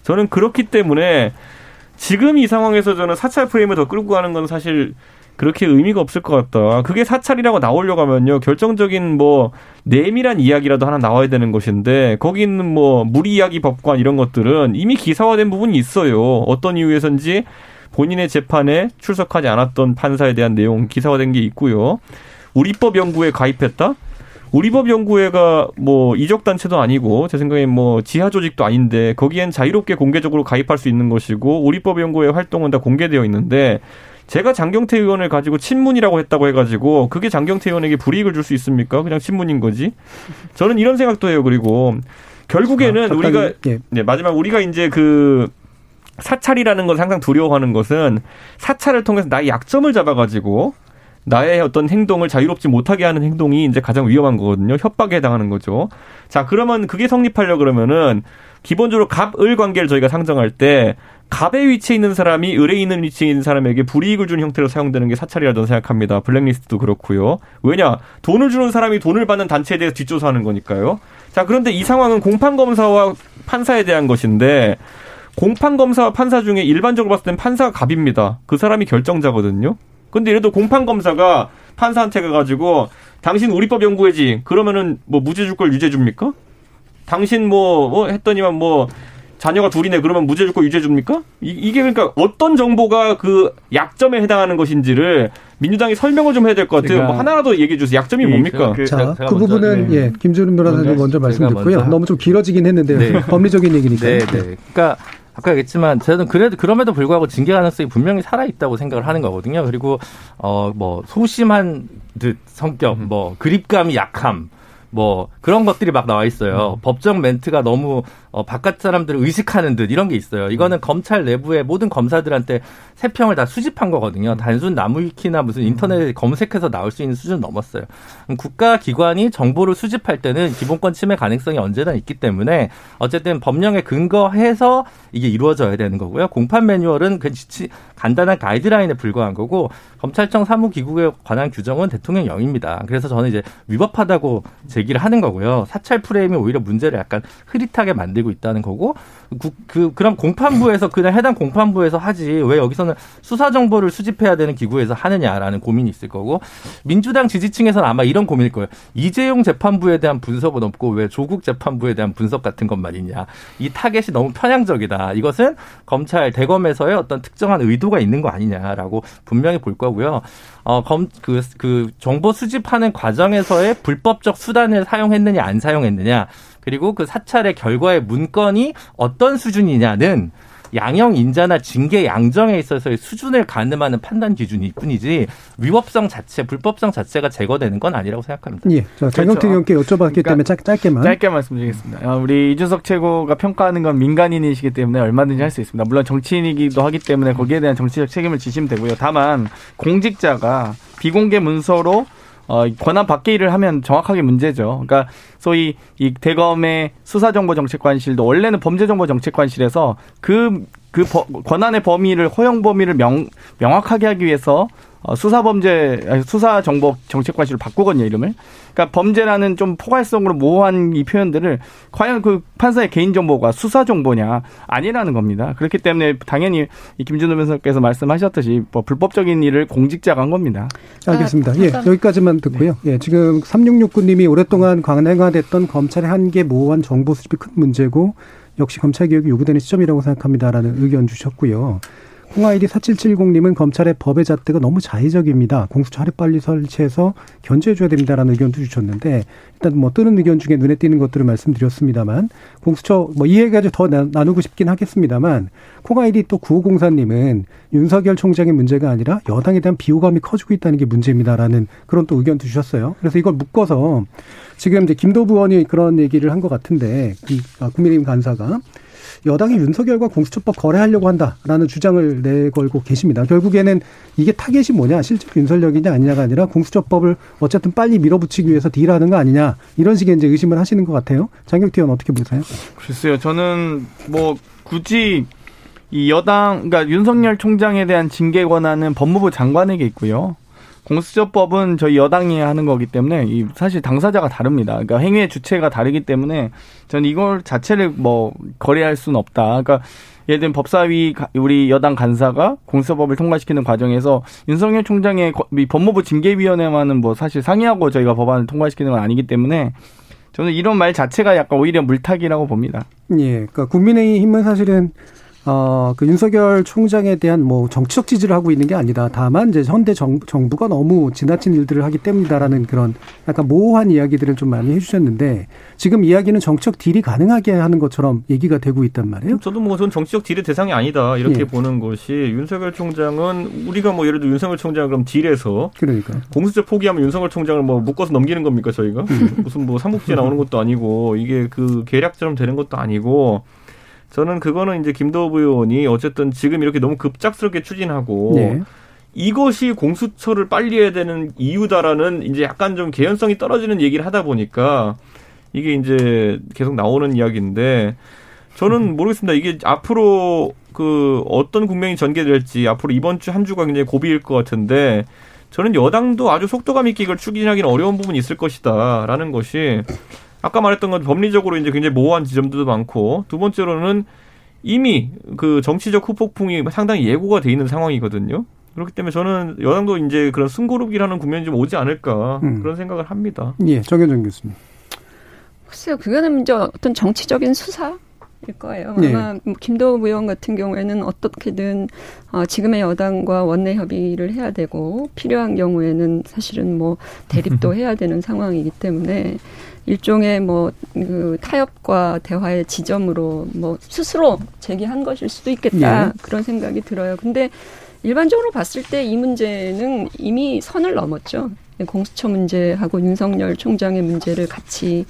저는 그렇기 때문에 지금 이 상황에서 저는 사찰 프레임을 더 끌고 가는 건 사실 그렇게 의미가 없을 것 같다. 그게 사찰이라고 나오려고 하면요. 결정적인 뭐 내밀한 이야기라도 하나 나와야 되는 것인데 거기 있는 뭐 무리 이야기 법관 이런 것들은 이미 기사화된 부분이 있어요. 어떤 이유에선지 본인의 재판에 출석하지 않았던 판사에 대한 내용 기사화된 게 있고요. 우리법 연구에 가입했다? 우리법 연구회가 뭐 이적 단체도 아니고 제 생각엔 뭐 지하 조직도 아닌데 거기엔 자유롭게 공개적으로 가입할 수 있는 것이고 우리법 연구회 활동은 다 공개되어 있는데 제가 장경태 의원을 가지고 친문이라고 했다고 해가지고 그게 장경태 의원에게 불이익을 줄 수 있습니까? 그냥 친문인 거지. 저는 이런 생각도 해요. 그리고 결국에는 아, 우리가 예. 네, 마지막 우리가 이제 그 사찰이라는 걸 항상 두려워하는 것은 사찰을 통해서 나의 약점을 잡아가지고 나의 어떤 행동을 자유롭지 못하게 하는 행동이 이제 가장 위험한 거거든요. 협박에 해당하는 거죠. 자, 그러면 그게 성립하려 그러면은 기본적으로 갑을 관계를 저희가 상정할 때 갑의 위치에 있는 사람이 을에 있는 위치에 있는 사람에게 불이익을 주는 형태로 사용되는 게 사찰이라고 생각합니다. 블랙리스트도 그렇고요. 왜냐? 돈을 주는 사람이 돈을 받는 단체에 대해서 뒷조사하는 거니까요. 자, 그런데 이 상황은 공판 검사와 판사에 대한 것인데 공판 검사와 판사 중에 일반적으로 봤을 땐 판사가 갑입니다. 그 사람이 결정자거든요. 근데 예를 들어 공판 검사가 판사한테 가가지고 당신 우리법 연구회지 그러면은 뭐 무죄 줄 걸 유죄 줍니까? 당신 뭐, 뭐 했더니만 뭐 자녀가 둘이네 그러면 무죄 줄거 유죄 줍니까? 이, 게 그러니까 어떤 정보가 그 약점에 해당하는 것인지를 민주당이 설명을 좀 해야 될 것 같아요. 뭐 하나라도 얘기해 주세요. 약점이 뭡니까? 그, 자, 그 부분은 네. 예, 김준우 변호사님 먼저 말씀 듣고요. 너무 좀 길어지긴 했는데요. 네. 법리적인 얘기니까. 네, 네. 그러니까 아까 얘기했지만 저는 그래도 그럼에도 불구하고 징계 가능성이 분명히 살아 있다고 생각을 하는 거거든요. 그리고 어 뭐 소심한 듯 성격, 뭐 그립감이 약함, 뭐 그런 것들이 막 나와 있어요. 음. 법정 멘트가 너무 어, 바깥 사람들을 의식하는 듯 이런 게 있어요. 이거는 음. 검찰 내부의 모든 검사들한테 세평을 다 수집한 거거든요. 음. 단순 나무위키나 무슨 인터넷에 음. 검색해서 나올 수 있는 수준 넘었어요. 국가 기관이 정보를 수집할 때는 기본권 침해 가능성이 언제나 있기 때문에 어쨌든 법령에 근거해서 이게 이루어져야 되는 거고요. 공판 매뉴얼은 그 지치 간단한 가이드라인에 불과한 거고 검찰청 사무기구에 관한 규정은 대통령령입니다. 그래서 저는 이제 위법하다고 제기를 하는 거고요. 사찰 프레임이 오히려 문제를 약간 흐릿하게 만들고 있다는 거고 그, 그 그럼 공판부에서 그냥 해당 공판부에서 하지 왜 여기서는 수사 정보를 수집해야 되는 기구에서 하느냐라는 고민이 있을 거고 민주당 지지층에서는 아마 이런 고민일 거예요. 이재용 재판부에 대한 분석은 없고 왜 조국 재판부에 대한 분석 같은 것만 있냐. 이 타겟이 너무 편향적이다. 이것은 검찰 대검에서의 어떤 특정한 의도가 있는 거 아니냐라고 분명히 볼 거고요. 어, 검, 그, 그 정보 수집하는 과정에서의 불법적 수단을 사용했느냐 안 사용했느냐 그리고 그 사찰의 결과의 문건이 어떤 수준이냐는 양형 인자나 징계 양정에 있어서의 수준을 가늠하는 판단 기준일 뿐이지 위법성 자체, 불법성 자체가 제거되는 건 아니라고 생각합니다. 예. 자, 장경태 의원께 그렇죠. 여쭤봤기 그러니까 때문에 짧, 짧게만. 짧게 말씀드리겠습니다. 어, 우리 이준석 최고가 평가하는 건 민간인이시기 때문에 얼마든지 할 수 있습니다. 물론 정치인이기도 하기 때문에 거기에 대한 정치적 책임을 지시면 되고요. 다만 공직자가 비공개 문서로 어, 권한 밖의 일을 하면 정확하게 문제죠. 그러니까 소위 이 대검의 수사정보정책관실도 원래는 범죄정보정책관실에서 그, 그 권한의 범위를 허용 범위를 명, 명확하게 하기 위해서 어, 수사범죄 수사정보 정책관실을 바꾸거든요 이름을. 그러니까 범죄라는 좀 포괄성으로 모호한 이 표현들을 과연 그 판사의 개인 정보가 수사 정보냐 아니라는 겁니다. 그렇기 때문에 당연히 이 김준호 변호사께서 말씀하셨듯이 뭐 불법적인 일을 공직자가 한 겁니다. 알겠습니다. 아, 예, 여기까지만 듣고요. 네. 예, 지금 3669님이 오랫동안 관행화됐던 검찰의 한계 모호한 정보 수집이 큰 문제고 역시 검찰 개혁이 요구되는 시점이라고 생각합니다라는 의견 주셨고요. 홍아이디 4770님은 검찰의 법의 잣대가 너무 자의적입니다. 공수처 하루빨리 설치해서 견제해줘야 됩니다라는 의견도 주셨는데 일단 뭐 뜨는 의견 중에 눈에 띄는 것들을 말씀드렸습니다만 공수처 뭐이 얘기가 더 나누고 싶긴 하겠습니다만 콩아이디 또 9504님은 윤석열 총장의 문제가 아니라 여당에 대한 비호감이 커지고 있다는 게 문제입니다라는 그런 또 의견도 주셨어요. 그래서 이걸 묶어서 지금 이제 김도부 의원이 그런 얘기를 한 것 같은데 아, 국민의힘 간사가 여당이 윤석열과 공수처법 거래하려고 한다라는 주장을 내걸고 계십니다. 결국에는 이게 타겟이 뭐냐, 실제 윤석열이냐 아니냐가 아니라 공수처법을 어쨌든 빨리 밀어붙이기 위해서 딜하는 거 아니냐 이런 식의 이제 의심을 하시는 것 같아요. 장경태 의원 어떻게 보세요? 글쎄요, 저는 뭐 굳이 이 여당, 그러니까 윤석열 총장에 대한 징계 권한은 법무부 장관에게 있고요. 공수처법은 저희 여당이 하는 거기 때문에 이 사실 당사자가 다릅니다. 그러니까 행위의 주체가 다르기 때문에 저는 이걸 자체를 뭐 거래할 수는 없다. 그러니까 예를 들면 법사위 우리 여당 간사가 공수처법을 통과시키는 과정에서 윤석열 총장의 법무부 징계위원회와는 뭐 사실 상의하고 저희가 법안을 통과시키는 건 아니기 때문에 저는 이런 말 자체가 약간 오히려 물타기라고 봅니다. 예. 그러니까 국민의힘은 사실은 어, 그 윤석열 총장에 대한 뭐 정치적 지지를 하고 있는 게 아니다. 다만 이제 현대 정, 정부가 너무 지나친 일들을 하기 때문이다라는 그런 약간 모호한 이야기들을 좀 많이 해주셨는데 지금 이야기는 정치적 딜이 가능하게 하는 것처럼 얘기가 되고 있단 말이에요. 저도 뭐전 정치적 딜의 대상이 아니다 이렇게 예. 보는 것이 윤석열 총장은 우리가 뭐 예를 들어 윤석열 총장 그럼 딜에서 그러니까 공수처 포기하면 윤석열 총장을 뭐 묶어서 넘기는 겁니까 저희가 음. 무슨 뭐 삼국지에 나오는 것도 아니고 이게 그 계략처럼 되는 것도 아니고. 저는 그거는 이제 김도부 의원이 어쨌든 지금 이렇게 너무 급작스럽게 추진하고 네. 이것이 공수처를 빨리 해야 되는 이유다라는 이제 약간 좀 개연성이 떨어지는 얘기를 하다 보니까 이게 이제 계속 나오는 이야기인데 저는 모르겠습니다. 이게 앞으로 그 어떤 국면이 전개될지 앞으로 이번 주 한 주가 굉장히 고비일 것 같은데 저는 여당도 아주 속도감 있게 이걸 추진하기는 어려운 부분이 있을 것이다라는 것이 아까 말했던 건 법리적으로 이제 굉장히 모호한 지점들도 많고 두 번째로는 이미 그 정치적 후폭풍이 상당히 예고가 돼 있는 상황이거든요. 그렇기 때문에 저는 여당도 이제 그런 숨고르기라는 국면이 좀 오지 않을까 음. 그런 생각을 합니다. 예, 정현정 교수님. 글쎄요, 그거는 이제 어떤 정치적인 수사 일 거예요. 네. 아마 뭐 김도우 의원 같은 경우에는 어떻게든 어, 지금의 여당과 원내 협의를 해야 되고 필요한 경우에는 사실은 뭐 대립도 해야 되는 상황이기 때문에 일종의 뭐 그 타협과 대화의 지점으로 뭐 스스로 제기한 것일 수도 있겠다 네. 그런 생각이 들어요. 근데 일반적으로 봤을 때 이 문제는 이미 선을 넘었죠. 공수처 문제하고 윤석열 총장의 문제를 같이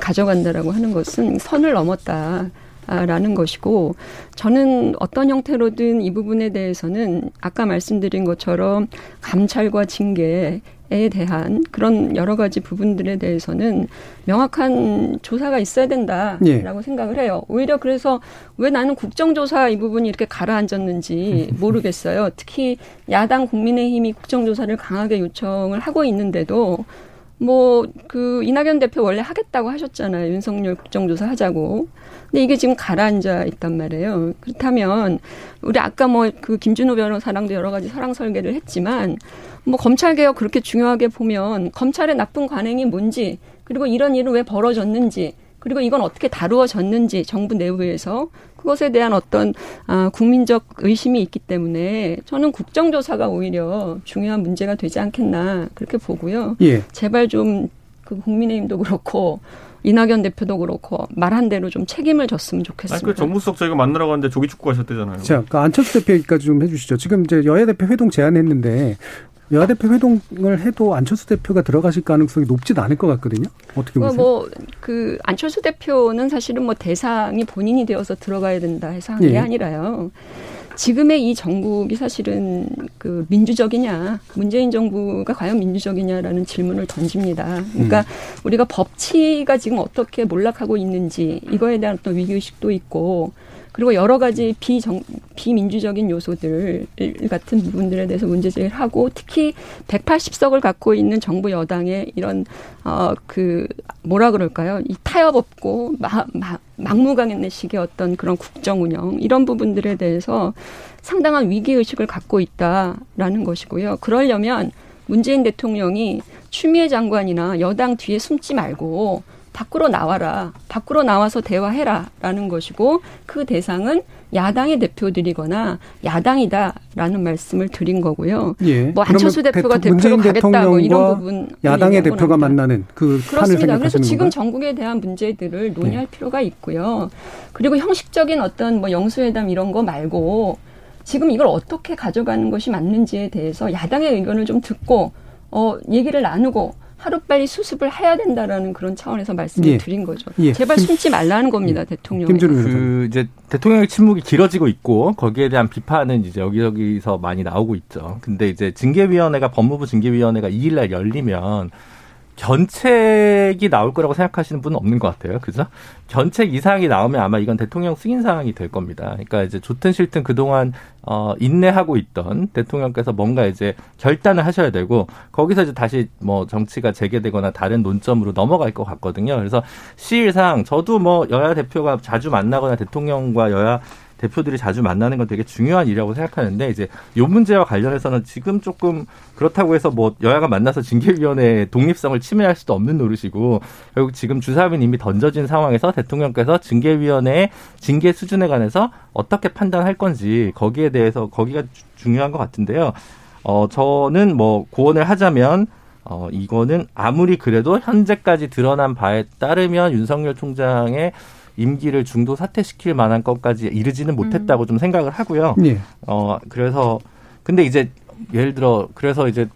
가져간다라고 하는 것은 선을 넘었다. 라는 것이고 저는 어떤 형태로든 이 부분에 대해서는 아까 말씀드린 것처럼 감찰과 징계 에 대한 그런 여러 가지 부분들에 대해서는 명확한 조사가 있어야 된다라고 예. 생각을 해요. 오히려 그래서 왜 나는 국정조사 이 부분이 이렇게 가라앉았는지 모르겠어요. 특히 야당 국민의힘이 국정조사를 강하게 요청을 하고 있는데도 뭐 그 이낙연 대표 원래 하겠다고 하셨잖아요. 윤석열 국정조사 하자고. 근데 이게 지금 가라앉아 있단 말이에요. 그렇다면 우리 아까 뭐 그 김준호 변호사랑도 여러 가지 사랑 설계를 했지만 뭐 검찰 개혁 그렇게 중요하게 보면 검찰의 나쁜 관행이 뭔지 그리고 이런 일은 왜 벌어졌는지 그리고 이건 어떻게 다루어졌는지 정부 내부에서 그것에 대한 어떤 아, 국민적 의심이 있기 때문에 저는 국정조사가 오히려 중요한 문제가 되지 않겠나 그렇게 보고요. 예. 제발 좀 그 국민의힘도 그렇고 이낙연 대표도 그렇고 말한 대로 좀 책임을 졌으면 좋겠습니다. 아니, 그 정무수석 저희가 만나러 갔는데 조기 축구 하셨대잖아요. 자, 그 안철수 대표 얘기까지 좀 해주시죠. 지금 이제 여야 대표 회동 제안했는데 여야 대표 회동을 해도 안철수 대표가 들어가실 가능성이 높지는 않을 것 같거든요. 어떻게 보세요? 뭐그 안철수 대표는 사실은 뭐 대상이 본인이 되어서 들어가야 된다 해서 한게 예. 아니라요. 지금의 이 정국이 사실은 그 민주적이냐, 문재인 정부가 과연 민주적이냐라는 질문을 던집니다. 그러니까 음. 우리가 법치가 지금 어떻게 몰락하고 있는지 이거에 대한 어떤 위기의식도 있고 그리고 여러 가지 비정, 비민주적인 요소들 같은 부분들에 대해서 문제 제기를 하고 특히 180석을 갖고 있는 정부 여당의 이런 어 그 뭐라 그럴까요? 이 타협 없고 막무가내식의 어떤 그런 국정 운영 이런 부분들에 대해서 상당한 위기 의식을 갖고 있다라는 것이고요. 그러려면 문재인 대통령이 추미애 장관이나 여당 뒤에 숨지 말고 밖으로 나와라. 밖으로 나와서 대화해라 라는 것이고 그 대상은 야당의 대표들이거나 야당이다라는 말씀을 드린 거고요. 예. 뭐 안철수 대표가 대표로 가겠다 뭐 이런 부분 야당의 대표가 만나는 그 그렇습니다. 그래서 지금 전국에 대한 문제들을 논의할 네. 필요가 있고요. 그리고 형식적인 어떤 뭐 영수회담 이런 거 말고 지금 이걸 어떻게 가져가는 것이 맞는지에 대해서 야당의 의견을 좀 듣고 어 얘기를 나누고 하루빨리 수습을 해야 된다라는 그런 차원에서 말씀을 예. 드린 거죠. 예. 제발 숨지 말라는 겁니다, 예. 대통령. 그 이제 대통령의 침묵이 길어지고 있고 거기에 대한 비판은 이제 여기저기서 많이 나오고 있죠. 근데 이제 징계위원회가 법무부 징계위원회가 2일날 열리면 견책이 나올 거라고 생각하시는 분은 없는 것 같아요. 그죠? 견책 이상이 나오면 아마 이건 대통령 승인 사항이 될 겁니다. 그러니까 이제 좋든 싫든 그동안 어 인내하고 있던 대통령께서 뭔가 이제 결단을 하셔야 되고 거기서 이제 다시 뭐 정치가 재개되거나 다른 논점으로 넘어갈 것 같거든요. 그래서 시일상 저도 뭐 여야 대표가 자주 만나거나 대통령과 여야 대표들이 자주 만나는 건 되게 중요한 일이라고 생각하는데 이제 요 문제와 관련해서는 지금 조금 그렇다고 해서 뭐 여야가 만나서 징계위원회의 독립성을 침해할 수도 없는 노릇이고 결국 지금 주사위는 이미 던져진 상황에서 대통령께서 징계위원회의 징계 수준에 관해서 어떻게 판단할 건지 거기에 대해서 거기가 중요한 것 같은데요. 어 저는 뭐 고언을 하자면 어, 이거는 아무리 그래도 현재까지 드러난 바에 따르면 윤석열 총장의 임기를 중도 사퇴시킬 만한 것까지 이르지는 못했다고 음. 좀 생각을 하고요. 예. 어 그래서 근데 이제 예를 들어 그래서 이제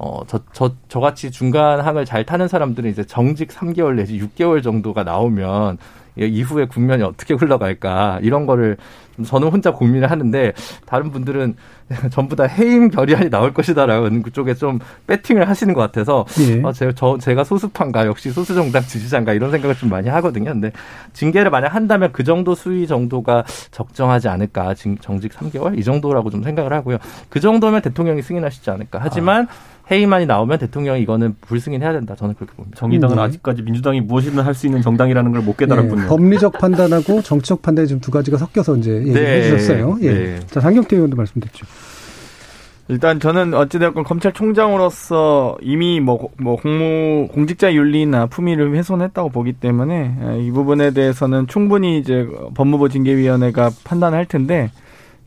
어, 저, 저, 저같이 중간 항을 잘 타는 사람들은 이제 정직 3개월 내지 6개월 정도가 나오면 이후에 국면이 어떻게 흘러갈까 이런 거를 저는 혼자 고민을 하는데 다른 분들은 전부 다 해임 결의안이 나올 것이다라는 그쪽에 좀 배팅을 하시는 것 같아서 예. 어, 제가, 저, 제가 소수판가 역시 소수정당 지지자인가 이런 생각을 좀 많이 하거든요. 근데 징계를 만약 한다면 그 정도 수위 정도가 적정하지 않을까 정직 3개월 이 정도라고 좀 생각을 하고요. 그 정도면 대통령이 승인하시지 않을까. 하지만 아. 회의만이 나오면 대통령이 이거는 불승인해야 된다. 저는 그렇게 봅니다. 정의당은 네. 아직까지 민주당이 무엇이든 할 수 있는 정당이라는 걸 못 깨달았군요. 네. 법리적 판단하고 정치적 판단이 좀 두 가지가 섞여서 이제 얘기해 네. 주셨어요. 예. 네. 자, 상경태 의원도 말씀드렸죠. 일단 저는 어찌되었건 검찰총장으로서 이미 뭐, 뭐 공무 공직자 윤리나 품위를 훼손했다고 보기 때문에 이 부분에 대해서는 충분히 이제 법무부 징계위원회가 판단할 텐데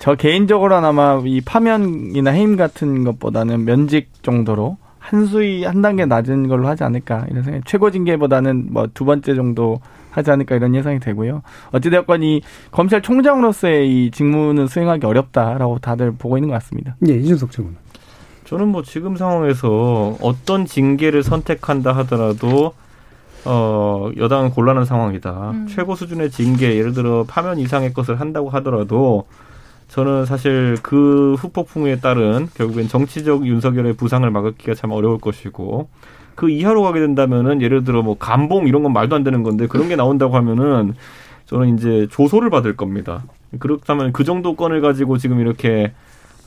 저 개인적으로는 아마 이 파면이나 해임 같은 것보다는 면직 정도로 한 수위 한 단계 낮은 걸로 하지 않을까 이런 생각. 최고 징계보다는 뭐 두 번째 정도 하지 않을까 이런 예상이 되고요. 어찌되었건 이 검찰총장으로서의 이 직무는 수행하기 어렵다라고 다들 보고 있는 것 같습니다. 네, 이준석 최고는. 저는 뭐 지금 상황에서 어떤 징계를 선택한다 하더라도 어 여당은 곤란한 상황이다. 음. 최고 수준의 징계 예를 들어 파면 이상의 것을 한다고 하더라도 저는 사실 그 후폭풍에 따른 결국엔 정치적 윤석열의 부상을 막기가 참 어려울 것이고 그 이하로 가게 된다면은 예를 들어 뭐 감봉 이런 건 말도 안 되는 건데 그런 게 나온다고 하면은 저는 이제 조소를 받을 겁니다. 그렇다면 그 정도 건을 가지고 지금 이렇게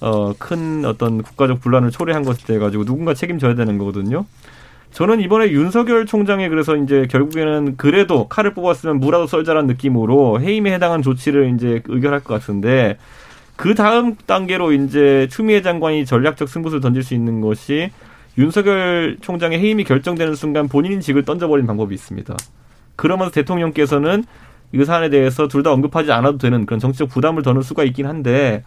어큰 어떤 국가적 분란을 초래한 것에 가지고 누군가 책임져야 되는 거거든요. 저는 이번에 윤석열 총장이 그래서 이제 결국에는 그래도 칼을 뽑았으면 무라도 썰자란 느낌으로 해임에 해당한 조치를 이제 의결할 것 같은데 그 다음 단계로 이제 추미애 장관이 전략적 승부수를 던질 수 있는 것이 윤석열 총장의 해임이 결정되는 순간 본인 직을 던져버린 방법이 있습니다. 그러면서 대통령께서는 이 사안에 대해서 둘 다 언급하지 않아도 되는 그런 정치적 부담을 더 넣을 수가 있긴 한데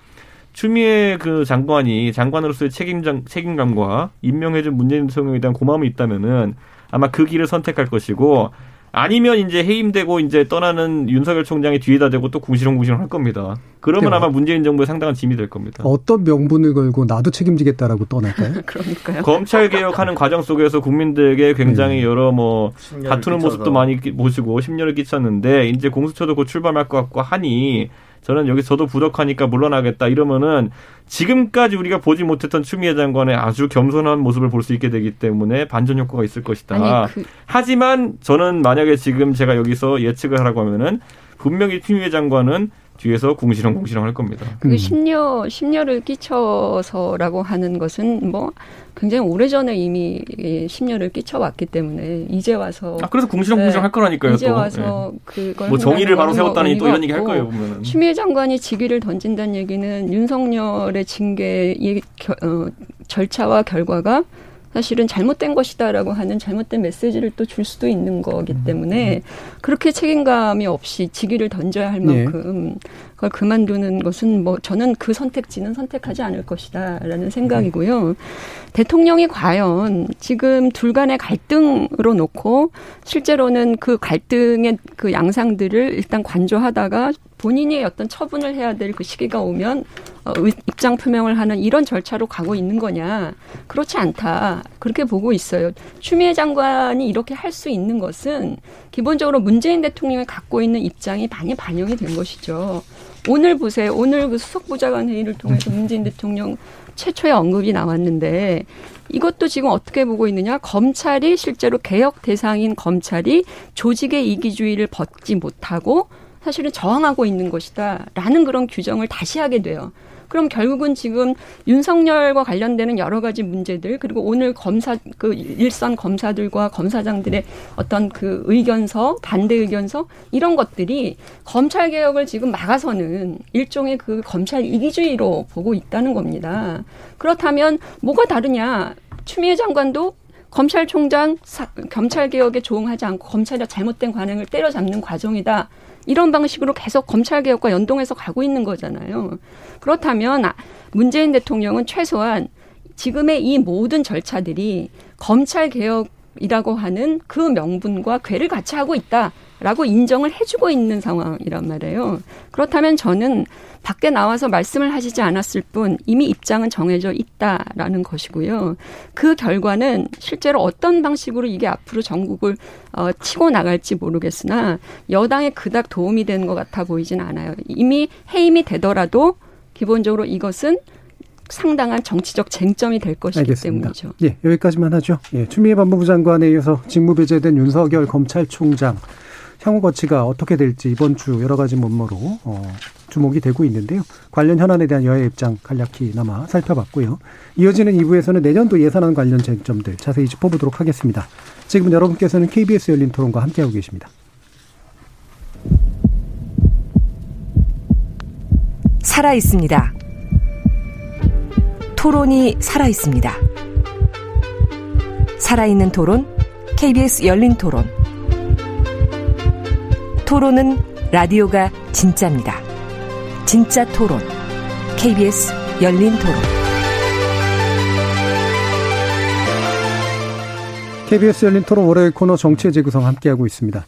추미애 그 장관이 장관으로서의 책임장, 책임감과 임명해준 문재인 대통령에 대한 고마움이 있다면은 아마 그 길을 선택할 것이고 아니면 이제 해임되고 이제 떠나는 윤석열 총장이 뒤에다 대고 또 궁시렁궁시렁 할 겁니다. 그러면 네. 아마 문재인 정부에 상당한 짐이 될 겁니다. 어떤 명분을 걸고 나도 책임지겠다라고 떠날까요? 그러니까요. 검찰 개혁하는 과정 속에서 국민들에게 굉장히 네. 여러 뭐 다투는 끼쳐서. 모습도 많이 보시고 심려를 끼쳤는데 이제 공수처도 곧 출범할 것 같고 하니 저는 여기 저도 부족하니까 물러나겠다 이러면은 지금까지 우리가 보지 못했던 추미애 장관의 아주 겸손한 모습을 볼 수 있게 되기 때문에 반전 효과가 있을 것이다. 아니, 그... 하지만 저는 만약에 지금 제가 여기서 예측을 하라고 하면은 분명히 추미애 장관은 뒤에서 궁시렁 궁시렁 할 겁니다. 그 음. 심려 심려를 끼쳐서라고 하는 것은 뭐 굉장히 오래 전에 이미 심려를 끼쳐왔기 때문에 이제 와서 아 그래서 궁시렁 궁시렁 네, 할 거라니까요. 이제 또. 와서 네. 그걸 뭐 정의를 바로 세웠다니 또 이런 얘기 할 거예요 보면은. 추미애 장관이 직위를 던진다는 얘기는 윤석열의 징계 어, 절차와 결과가 사실은 잘못된 것이다라고 하는 잘못된 메시지를 또 줄 수도 있는 거기 음. 때문에 그렇게 책임감이 없이 직위를 던져야 할 네. 만큼 그걸 그만두는 것은 뭐 저는 그 선택지는 선택하지 않을 것이다라는 생각이고요. 대통령이 과연 지금 둘 간의 갈등으로 놓고 실제로는 그 갈등의 그 양상들을 일단 관조하다가 본인이 어떤 처분을 해야 될 그 시기가 오면 어, 입장 표명을 하는 이런 절차로 가고 있는 거냐? 그렇지 않다. 그렇게 보고 있어요. 추미애 장관이 이렇게 할 수 있는 것은 기본적으로 문재인 대통령이 갖고 있는 입장이 많이 반영이 된 것이죠. 오늘 보세요. 오늘 그 수석부장관 회의를 통해서 문재인 대통령 최초의 언급이 나왔는데 이것도 지금 어떻게 보고 있느냐? 검찰이 실제로 개혁 대상인 검찰이 조직의 이기주의를 벗지 못하고 사실은 저항하고 있는 것이다라는 그런 규정을 다시 하게 돼요. 그럼 결국은 지금 윤석열과 관련되는 여러 가지 문제들 그리고 오늘 검사 그 일선 검사들과 검사장들의 어떤 그 의견서 반대 의견서 이런 것들이 검찰 개혁을 지금 막아서는 일종의 그 검찰 이기주의로 보고 있다는 겁니다. 그렇다면 뭐가 다르냐? 추미애 장관도 검찰총장 사, 검찰 개혁에 조응하지 않고 검찰의 잘못된 관행을 때려잡는 과정이다. 이런 방식으로 계속 검찰 개혁과 연동해서 가고 있는 거잖아요. 그렇다면 아, 문재인 대통령은 최소한 지금의 이 모든 절차들이 검찰 개혁이라고 하는 그 명분과 괴를 같이 하고 있다 라고 인정을 해주고 있는 상황이란 말이에요. 그렇다면 저는 밖에 나와서 말씀을 하시지 않았을 뿐 이미 입장은 정해져 있다라는 것이고요. 그 결과는 실제로 어떤 방식으로 이게 앞으로 전국을 어, 치고 나갈지 모르겠으나 여당에 그닥 도움이 되는 것 같아 보이진 않아요. 이미 해임이 되더라도 기본적으로 이것은 상당한 정치적 쟁점이 될 것이기 알겠습니다. 때문이죠. 예, 여기까지만 하죠. 예, 추미애 법무부 장관에 이어서 직무 배제된 윤석열 검찰총장 향후 거치가 어떻게 될지 이번 주 여러 가지 면모로 어, 주목이 되고 있는데요. 관련 현안에 대한 여야 입장 간략히나마 살펴봤고요. 이어지는 2부에서는 내년도 예산안 관련 쟁점들 자세히 짚어보도록 하겠습니다. 지금 여러분께서는 KBS 열린 토론과 함께하고 계십니다. 살아 있습니다. 토론이 살아 있습니다. 살아있는 토론, KBS 열린 토론. 토론은 라디오가 진짜입니다. 진짜 토론. KBS 열린 토론. KBS 열린 토론 월요일 코너 정치의 재구성 함께하고 있습니다.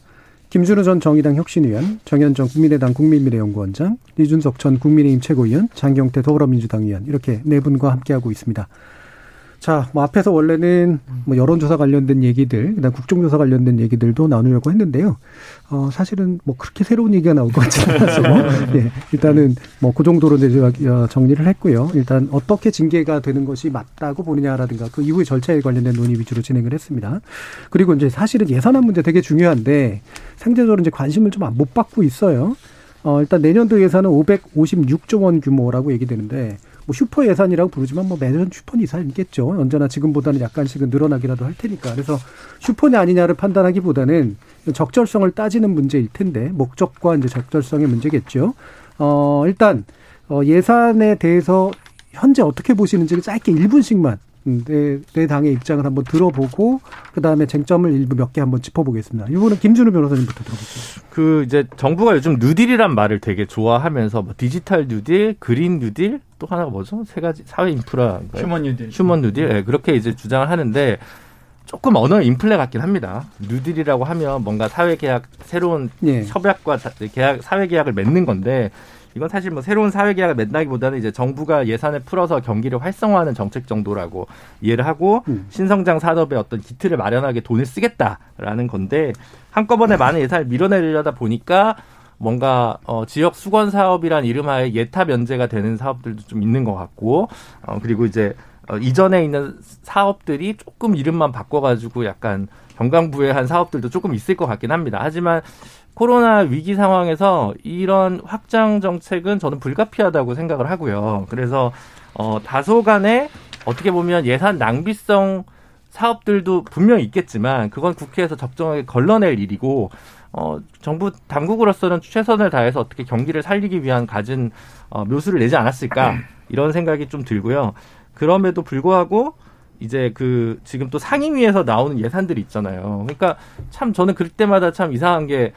김준우 전 정의당 혁신위원, 정현정 국민의당 국민미래연구원장,李준석 전 국민의힘 최고위원, 장경태 더불어민주당 의원 이렇게 네 분과 함께하고 있습니다. 자, 뭐 앞에서 원래는 뭐 여론조사 관련된 얘기들, 그다음 국정조사 관련된 얘기들도 나누려고 했는데요. 어, 사실은 뭐 그렇게 새로운 얘기가 나올 것 같지는 않아서, 예, 일단은 뭐 그 정도로 이제 어, 정리를 했고요. 일단 어떻게 징계가 되는 것이 맞다고 보느냐라든가 그 이후의 절차에 관련된 논의 위주로 진행을 했습니다. 그리고 이제 사실은 예산안 문제 되게 중요한데 상대적으로 이제 관심을 좀 못 받고 있어요. 어, 일단 내년도 예산은 556조 원 규모라고 얘기되는데 뭐 슈퍼 예산이라고 부르지만 뭐 매년 슈퍼 예산이겠죠. 언제나 지금보다는 약간씩은 늘어나기라도 할 테니까. 그래서 슈퍼냐 아니냐를 판단하기보다는 적절성을 따지는 문제일 텐데 목적과 이제 적절성의 문제겠죠. 어, 일단 어, 예산에 대해서 현재 어떻게 보시는지 짧게 1분씩만 네, 네 당의 입장을 한번 들어보고 그 다음에 쟁점을 일부 몇 개 한번 짚어보겠습니다. 이거는 김준우 변호사님부터 들어볼게요. 그 이제 정부가 요즘 뉴딜이란 말을 되게 좋아하면서 뭐 디지털 뉴딜, 그린 뉴딜 또 하나가 뭐죠? 세 가지 사회 인프라 휴먼 뉴딜, 휴먼 뉴딜 네, 그렇게 이제 주장을 하는데 조금 언어 인플레 같긴 합니다. 뉴딜이라고 하면 뭔가 사회 계약 새로운 예. 협약과 계약 사회 계약을 맺는 건데 이건 사실 뭐 새로운 사회 계약을 맺는다기보다는 이제 정부가 예산을 풀어서 경기를 활성화하는 정책 정도라고 이해를 하고 음. 신성장 산업에 어떤 기틀을 마련하게 돈을 쓰겠다라는 건데 한꺼번에 많은 예산을 밀어내려다 보니까 뭔가 어 지역 수건 사업이란 이름하에 예타 면제가 되는 사업들도 좀 있는 것 같고 어 그리고 이제 어 이전에 있는 사업들이 조금 이름만 바꿔가지고 약간 경강부회한 사업들도 조금 있을 것 같긴 합니다. 하지만 코로나 위기 상황에서 이런 확장 정책은 저는 불가피하다고 생각을 하고요. 그래서 어 다소간에 어떻게 보면 예산 낭비성 사업들도 분명히 있겠지만 그건 국회에서 적정하게 걸러낼 일이고 어 정부 당국으로서는 최선을 다해서 어떻게 경기를 살리기 위한 가진 어 묘수를 내지 않았을까 이런 생각이 좀 들고요. 그럼에도 불구하고 이제 그 지금 또 상임위에서 나오는 예산들이 있잖아요. 그러니까 참 저는 그럴 때마다 참 이상한 게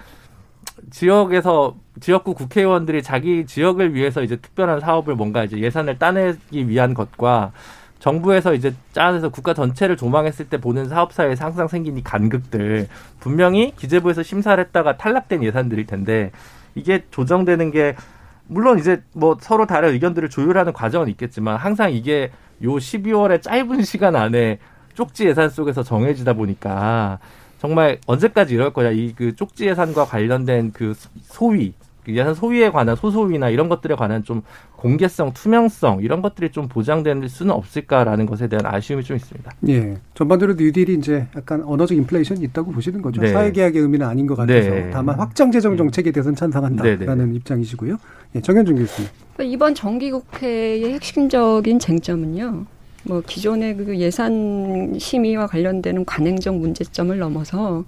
지역에서 지역구 국회의원들이 자기 지역을 위해서 이제 특별한 사업을 뭔가 이제 예산을 따내기 위한 것과 정부에서 이제 짜내서 국가 전체를 조망했을 때 보는 사업사에서 항상 생긴 이 간극들 분명히 기재부에서 심사를 했다가 탈락된 예산들일 텐데 이게 조정되는 게 물론 이제 뭐 서로 다른 의견들을 조율하는 과정은 있겠지만 항상 이게 요 12월의 짧은 시간 안에 쪽지 예산 속에서 정해지다 보니까 정말 언제까지 이럴 거냐 이 그 쪽지 예산과 관련된 그 소위 그 예산 소위에 관한 소소위나 이런 것들에 관한 좀 공개성, 투명성 이런 것들이 좀 보장될 수는 없을까라는 것에 대한 아쉬움이 좀 있습니다. 예. 전반적으로 뉴딜이 이제 약간 언어적 인플레이션이 있다고 보시는 거죠. 네. 사회계약의 의미는 아닌 것 같아서 네. 다만 확장 재정 정책에 대해서는 찬성한다라는 네. 네. 입장이시고요. 예. 정현준 교수님. 그러니까 이번 정기국회의 핵심적인 쟁점은요. 뭐 기존의 그 예산 심의와 관련되는 관행적 문제점을 넘어서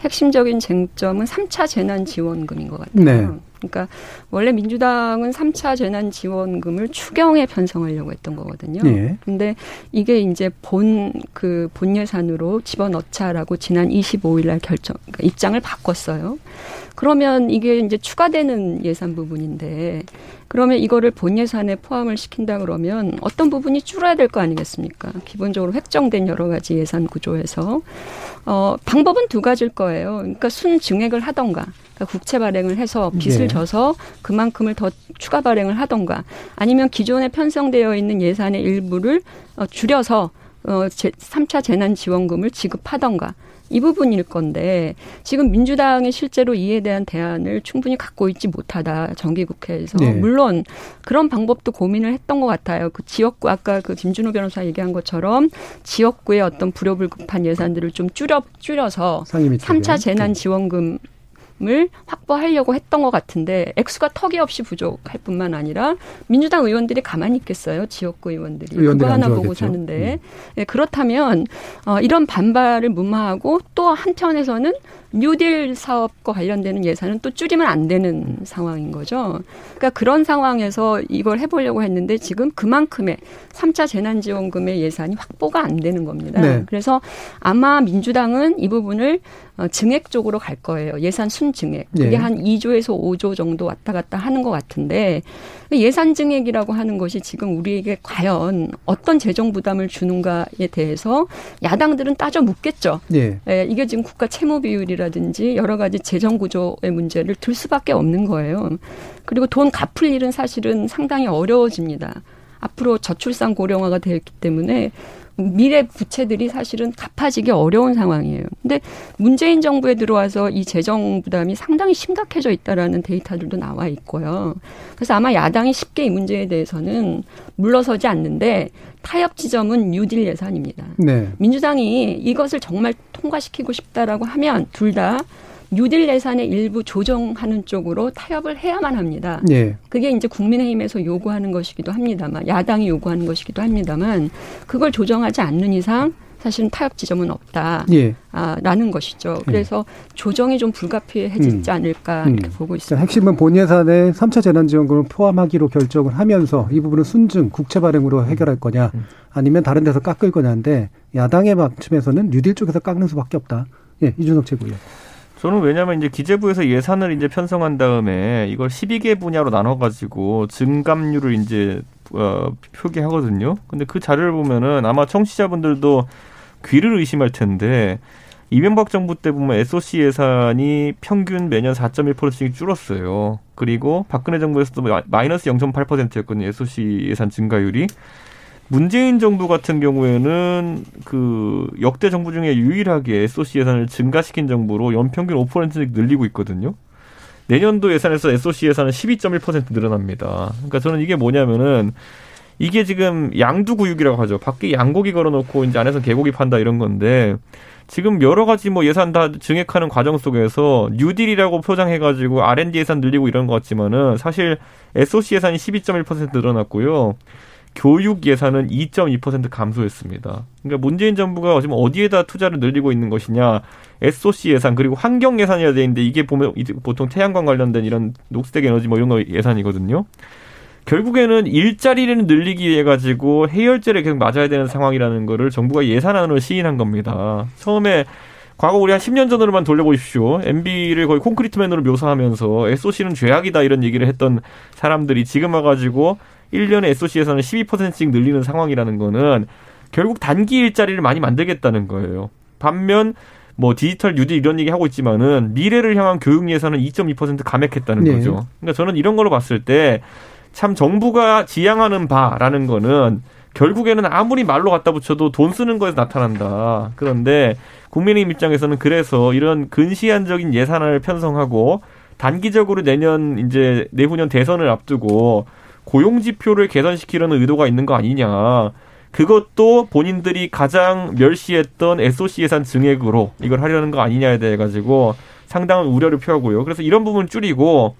핵심적인 쟁점은 3차 재난 지원금인 것 같아요. 네. 그러니까 원래 민주당은 3차 재난 지원금을 추경에 편성하려고 했던 거거든요. 네. 근데 이게 이제 본 그 본 예산으로 집어넣자라고 지난 25일 날 결정 그러니까 입장을 바꿨어요. 그러면 이게 이제 추가되는 예산 부분인데 그러면 이거를 본 예산에 포함을 시킨다 그러면 어떤 부분이 줄어야 될 거 아니겠습니까? 기본적으로 획정된 여러 가지 예산 구조에서 어 방법은 두 가지일 거예요. 그러니까 순증액을 하던가 그러니까 국채 발행을 해서 빚을 네. 져서 그만큼을 더 추가 발행을 하던가 아니면 기존에 편성되어 있는 예산의 일부를 어 줄여서 어, 제, 3차 재난지원금을 지급하던가 이 부분일 건데 지금 민주당이 실제로 이에 대한 대안을 충분히 갖고 있지 못하다 정기국회에서 네. 물론 그런 방법도 고민을 했던 것 같아요. 그 지역구 아까 그 김준호 변호사 얘기한 것처럼 지역구의 어떤 불효불급한 예산들을 좀 줄여 줄여서 3차 재난지원금 을 확보하려고 했던 것 같은데 액수가 턱이 없이 부족할 뿐만 아니라 민주당 의원들이 가만히 있겠어요? 지역구 의원들이. 그거 하나 보고 사는데. 음. 네, 그렇다면 어, 이런 반발을 무마하고 또 한편에서는 뉴딜 사업과 관련되는 예산은 또 줄이면 안 되는 상황인 거죠. 그러니까 그런 상황에서 이걸 해보려고 했는데 지금 그만큼의 3차 재난지원금의 예산이 확보가 안 되는 겁니다. 네. 그래서 아마 민주당은 이 부분을 어, 증액 쪽으로 갈 거예요. 예산 순증액. 그게 네. 한 2조에서 5조 정도 왔다 갔다 하는 것 같은데 예산 증액이라고 하는 것이 지금 우리에게 과연 어떤 재정 부담을 주는가에 대해서 야당들은 따져 묻겠죠. 네. 예, 이게 지금 국가 채무 비율이라 든지 여러 가지 재정 구조의 문제를 들 수밖에 없는 거예요. 그리고 돈 갚을 일은 사실은 상당히 어려워집니다. 앞으로 저출산 고령화가 되었기 때문에 미래 부채들이 사실은 갚아지기 어려운 상황이에요. 근데 문재인 정부에 들어와서 이 재정 부담이 상당히 심각해져 있다라는 데이터들도 나와 있고요. 그래서 아마 야당이 쉽게 이 문제에 대해서는 물러서지 않는데 타협 지점은 뉴딜 예산입니다. 네. 민주당이 이것을 정말 통과시키고 싶다라고 하면 둘다 뉴딜 예산의 일부 조정하는 쪽으로 타협을 해야만 합니다. 예. 그게 이제 국민의힘에서 요구하는 것이기도 합니다만 야당이 요구하는 것이기도 합니다만 그걸 조정하지 않는 이상 사실은 타협 지점은 없다. 예. 아, 라는 것이죠. 예. 그래서 예. 조정이 좀 불가피해지지 음. 않을까 이렇게 음. 보고 있습니다. 핵심은 본 예산에 3차 재난지원금을 포함하기로 결정을 하면서 이 부분은 순증 국채 발행으로 해결할 거냐 음. 아니면 다른 데서 깎을 거냐인데 야당의 방침에서는 뉴딜 쪽에서 깎는 수밖에 없다. 예, 이준석 최고위원. 저는 왜냐하면 이제 기재부에서 예산을 이제 편성한 다음에 이걸 12개 분야로 나눠가지고 증감률을 이제 어, 표기하거든요. 근데 그 자료를 보면은 아마 청취자분들도 귀를 의심할 텐데 이명박 정부 때 보면 SOC 예산이 평균 매년 4.1%씩 줄었어요. 그리고 박근혜 정부에서도 마이너스 0.8%였거든요. SOC 예산 증가율이. 문재인 정부 같은 경우에는 그 역대 정부 중에 유일하게 SOC 예산을 증가시킨 정부로 연평균 5%씩 늘리고 있거든요. 내년도 예산에서 SOC 예산은 12.1% 늘어납니다. 그러니까 저는 이게 뭐냐면은 이게 지금 양두구육이라고 하죠. 밖에 양고기 걸어놓고 이제 안에서 개고기 판다 이런 건데 지금 여러 가지 뭐 예산 다 증액하는 과정 속에서 뉴딜이라고 표장해가지고 R&D 예산 늘리고 이런 것 같지만은 사실 SOC 예산이 12.1% 늘어났고요. 교육 예산은 2.2% 감소했습니다. 그러니까 문재인 정부가 지금 어디에다 투자를 늘리고 있는 것이냐, SOC 예산 그리고 환경 예산이라 돼 있는데 이게 보면 보통 태양광 관련된 이런 녹색 에너지 뭐 이런 거 예산이거든요. 결국에는 일자리를 늘리기 위해 가지고 해열제를 계속 맞아야 되는 상황이라는 거를 정부가 예산안으로 시인한 겁니다. 처음에 과거 우리 한 10년 전으로만 돌려보십시오. MB를 거의 콘크리트맨으로 묘사하면서 SOC는 죄악이다 이런 얘기를 했던 사람들이 지금 와가지고 1년에 SOC에서는 12%씩 늘리는 상황이라는 거는 결국 단기 일자리를 많이 만들겠다는 거예요. 반면 뭐 디지털 뉴딜 이런 얘기 하고 있지만은 미래를 향한 교육 예산은 2.2% 감액했다는 네. 거죠. 그러니까 저는 이런 걸로 봤을 때 참 정부가 지향하는 바라는 거는 결국에는 아무리 말로 갖다 붙여도 돈 쓰는 거에서 나타난다. 그런데 국민의힘 입장에서는 그래서 이런 근시안적인 예산을 편성하고 단기적으로 내년 이제 내후년 대선을 앞두고 고용 지표를 개선시키려는 의도가 있는 거 아니냐. 그것도 본인들이 가장 멸시했던 SOC 예산 증액으로 이걸 하려는 거 아니냐에 대해 가지고 상당한 우려를 표하고요. 그래서 이런 부분 줄이고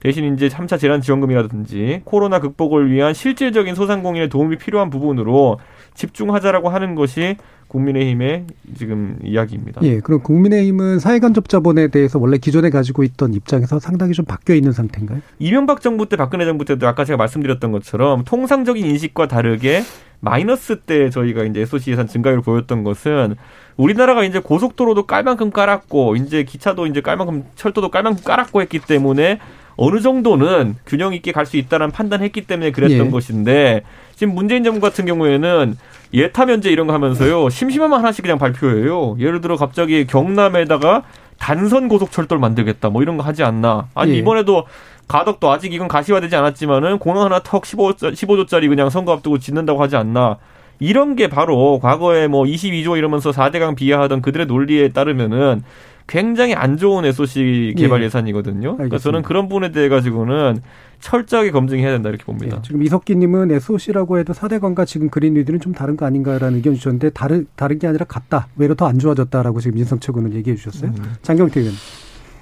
대신 이제 3차 재난지원금이라든지 코로나 극복을 위한 실질적인 소상공인의 도움이 필요한 부분으로 집중하자라고 하는 것이 국민의힘의 지금 이야기입니다. 예, 그럼 국민의힘은 사회간접 자본에 대해서 원래 기존에 가지고 있던 입장에서 상당히 좀 바뀌어 있는 상태인가요? 이명박 정부 때 박근혜 정부 때도 아까 제가 말씀드렸던 것처럼 통상적인 인식과 다르게 마이너스 때 저희가 이제 SOC 예산 증가율을 보였던 것은 우리나라가 이제 고속도로도 깔 만큼 깔았고 이제 기차도 이제 깔 만큼 철도도 깔 만큼 깔았고 했기 때문에 어느 정도는 균형 있게 갈 수 있다는 판단했기 때문에 그랬던 예. 것인데 지금 문재인 정부 같은 경우에는 예타 면제 이런 거 하면서요 심심하면 하나씩 그냥 발표해요. 예를 들어 갑자기 경남에다가 단선 고속철도를 만들겠다 뭐 이런 거 하지 않나. 아니 예. 이번에도 가덕도 아직 이건 가시화되지 않았지만은 공항 하나 턱 15, 15조짜리 그냥 선거 앞두고 짓는다고 하지 않나. 이런 게 바로 과거에 뭐 22조 이러면서 4대강 비하하던 그들의 논리에 따르면은 굉장히 안 좋은 SOC 개발 예. 산이거든요 그러니까 저는 그런 부분에 대해 가지고는 철저하게 검증해야 된다 이렇게 봅니다. 예. 지금 이석기님은 SOC라고 해도 4대강과 지금 그린 뉴딜은 좀 다른 거 아닌가라는 의견 주셨는데 다른 다른 게 아니라 같다. 외로 더 안 좋아졌다라고 지금 민성철 의원은 얘기해 주셨어요. 음. 장경태 의원.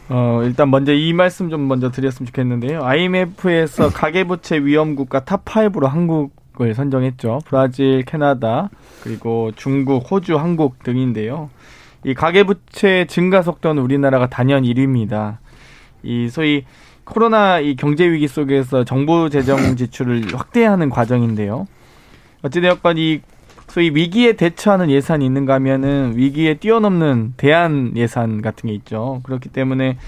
어, 일단 먼저 이 말씀 좀 먼저 드렸으면 좋겠는데요. IMF에서 가계부채 위험국가 top 5로 한국을 선정했죠. 브라질, 캐나다, 그리고 중국, 호주, 한국 등인데요. 이 가계부채 증가 속도는 우리나라가 단연 1위입니다. 이 소위 코로나 이 경제 위기 속에서 정부 재정 지출을 확대하는 과정인데요. 어찌되었건 이 소위 위기에 대처하는 예산이 있는가 하면은 위기에 뛰어넘는 대안 예산 같은 게 있죠. 그렇기 때문에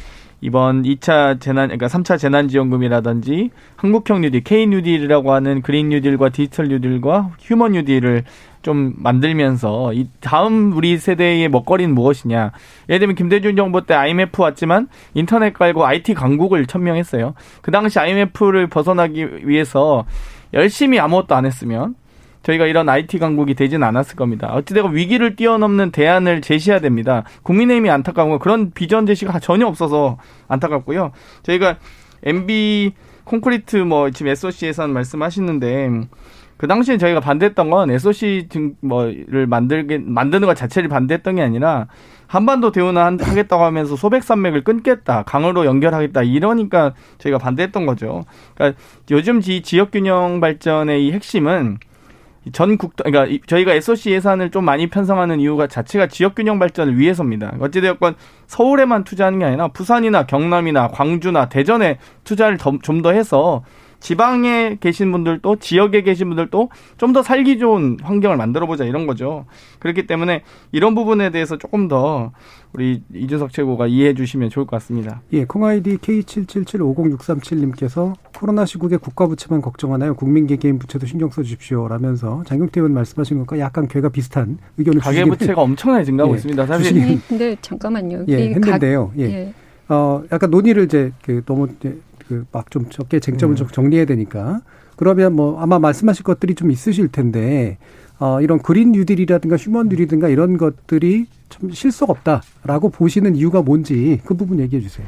이번 2차 재난, 그러니까 3차 재난지원금이라든지 한국형 뉴딜, K 뉴딜이라고 하는 그린 뉴딜과 디지털 뉴딜과 휴먼 뉴딜을 좀 만들면서 이 다음 우리 세대의 먹거리는 무엇이냐. 예를 들면 김대중 정부 때 IMF 왔지만 인터넷 깔고 IT 강국을 천명했어요. 그 당시 IMF를 벗어나기 위해서 열심히 아무것도 안 했으면 저희가 이런 IT 강국이 되진 않았을 겁니다. 어찌되건 위기를 뛰어넘는 대안을 제시해야 됩니다. 국민의힘이 안타까운 건 그런 비전 제시가 전혀 없어서 안타깝고요. 저희가 MB 콘크리트 뭐 지금 SOC 예산 말씀하시는데 그 당시에 저희가 반대했던 건 SOC 등 뭐를 만들게 만드는 것 자체를 반대했던 게 아니라 한반도 대운을 하겠다고 하면서 소백산맥을 끊겠다, 강으로 연결하겠다 이러니까 저희가 반대했던 거죠. 그러니까 요즘 지 지역 균형 발전의 이 핵심은 전국 그러니까 저희가 SOC 예산을 좀 많이 편성하는 이유가 자체가 지역 균형 발전을 위해서입니다. 어찌되었건 서울에만 투자하는 게 아니라 부산이나 경남이나 광주나 대전에 투자를 좀더 해서 지방에 계신 분들도 지역에 계신 분들도 좀 더 살기 좋은 환경을 만들어 보자 이런 거죠. 그렇기 때문에 이런 부분에 대해서 조금 더 우리 이준석 최고가 이해해 주시면 좋을 것 같습니다. 예, 콩아이디 K77750637님께서 코로나 시국에 국가 부채만 걱정하나요? 국민 개개인 부채도 신경 써 주십시오 라면서 장경태 의원 말씀하신 것과 약간 괴가 비슷한 의견을 가계 부채가 엄청나게 증가하고 예, 있습니다. 사실. 네, 근데 잠깐만요. 예, 했는데요. 예. 예. 어, 약간 논의를 이제 그 너무 그 막 좀 적게 쟁점을 음. 좀 정리해야 되니까 그러면 뭐 아마 말씀하실 것들이 좀 있으실 텐데 어 이런 그린 뉴딜이라든가 휴먼 뉴딜이든가 이런 것들이 좀 실속 없다라고 보시는 이유가 뭔지 그 부분 얘기해 주세요.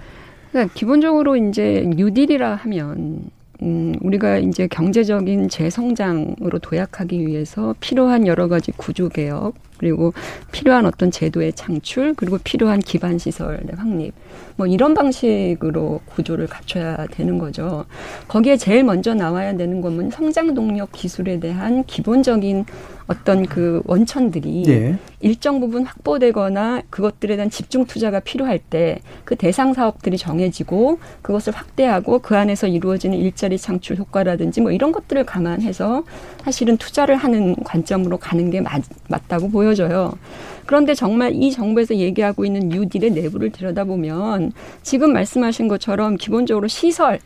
그러니까 기본적으로 이제 뉴딜이라 하면 음, 우리가 이제 경제적인 재성장으로 도약하기 위해서 필요한 여러 가지 구조 개혁, 그리고 필요한 어떤 제도의 창출 그리고 필요한 기반 시설의 확립 뭐 이런 방식으로 구조를 갖춰야 되는 거죠. 거기에 제일 먼저 나와야 되는 것은 성장 동력 기술에 대한 기본적인 어떤 그 원천들이 네. 일정 부분 확보되거나 그것들에 대한 집중 투자가 필요할 때 그 대상 사업들이 정해지고 그것을 확대하고 그 안에서 이루어지는 일자리 창출 효과라든지 뭐 이런 것들을 감안해서 사실은 투자를 하는 관점으로 가는 게 맞, 맞다고 보여 져요. 그런데 정말 이 정부에서 얘기하고 있는 뉴딜의 내부를 들여다보면 지금 말씀하신 것처럼 기본적으로 시설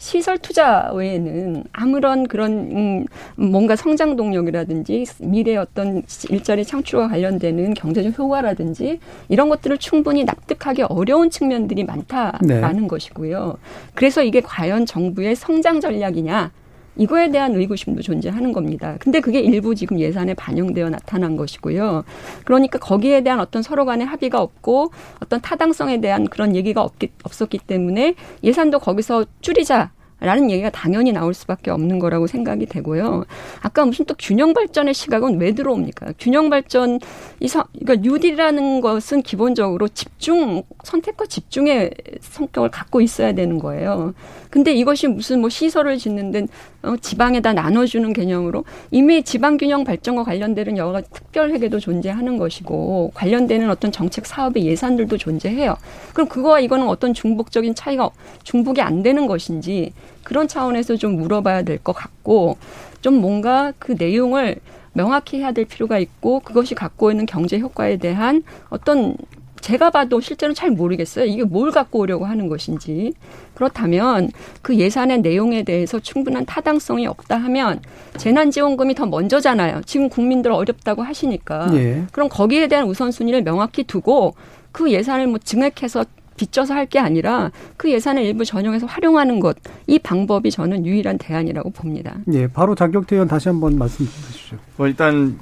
시설 투자 외에는 아무런 그런 음, 뭔가 성장 동력이라든지 미래 어떤 일자리 창출과 관련되는 경제적 효과라든지 이런 것들을 충분히 납득하기 어려운 측면들이 많다라는 네. 것이고요. 그래서 이게 과연 정부의 성장 전략이냐 이거에 대한 의구심도 존재하는 겁니다. 근데 그게 일부 지금 예산에 반영되어 나타난 것이고요. 그러니까 거기에 대한 어떤 서로 간의 합의가 없고 어떤 타당성에 대한 그런 얘기가 없기, 없었기 때문에 예산도 거기서 줄이자 라는 얘기가 당연히 나올 수밖에 없는 거라고 생각이 되고요. 아까 무슨 또 균형 발전의 시각은 왜 들어옵니까? 균형 발전 이 서, 그러니까 뉴딜이라는 것은 기본적으로 집중 선택과 집중의 성격을 갖고 있어야 되는 거예요. 근데 이것이 무슨 뭐 시설을 짓는 데 어, 지방에다 나눠주는 개념으로 이미 지방 균형 발전과 관련되는 여러 가지 특별 회계도 존재하는 것이고 관련되는 어떤 정책 사업의 예산들도 존재해요. 그럼 그거와 이거는 어떤 중복적인 차이가 중복이 안 되는 것인지 그런 차원에서 좀 물어봐야 될 것 같고 좀 뭔가 그 내용을 명확히 해야 될 필요가 있고 그것이 갖고 있는 경제 효과에 대한 어떤 제가 봐도 실제로는 잘 모르겠어요. 이게 뭘 갖고 오려고 하는 것인지. 그렇다면 그 예산의 내용에 대해서 충분한 타당성이 없다 하면 재난지원금이 더 먼저잖아요. 지금 국민들 어렵다고 하시니까. 예. 그럼 거기에 대한 우선순위를 명확히 두고 그 예산을 뭐 증액해서 빚져서 할 게 아니라 그 예산을 일부 전용해서 활용하는 것 이 방법이 저는 유일한 대안이라고 봅니다. 예, 바로 자격태 의원 다시 한번 말씀 주시죠. 뭐 일단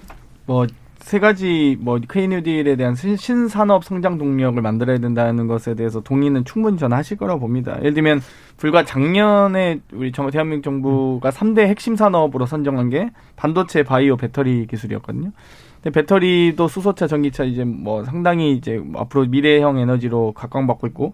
뭐 세 가지 뭐 K뉴딜에 대한 신산업 성장 동력을 만들어야 된다는 것에 대해서 동의는 충분히 저는 하실 거라고 봅니다. 예를 들면 불과 작년에 우리 대한민국 정부가 3대 핵심 산업으로 선정한 게 반도체, 바이오, 배터리 기술이었거든요. 근데 배터리도 수소차, 전기차 이제 뭐 상당히 이제 앞으로 미래형 에너지로 각광받고 있고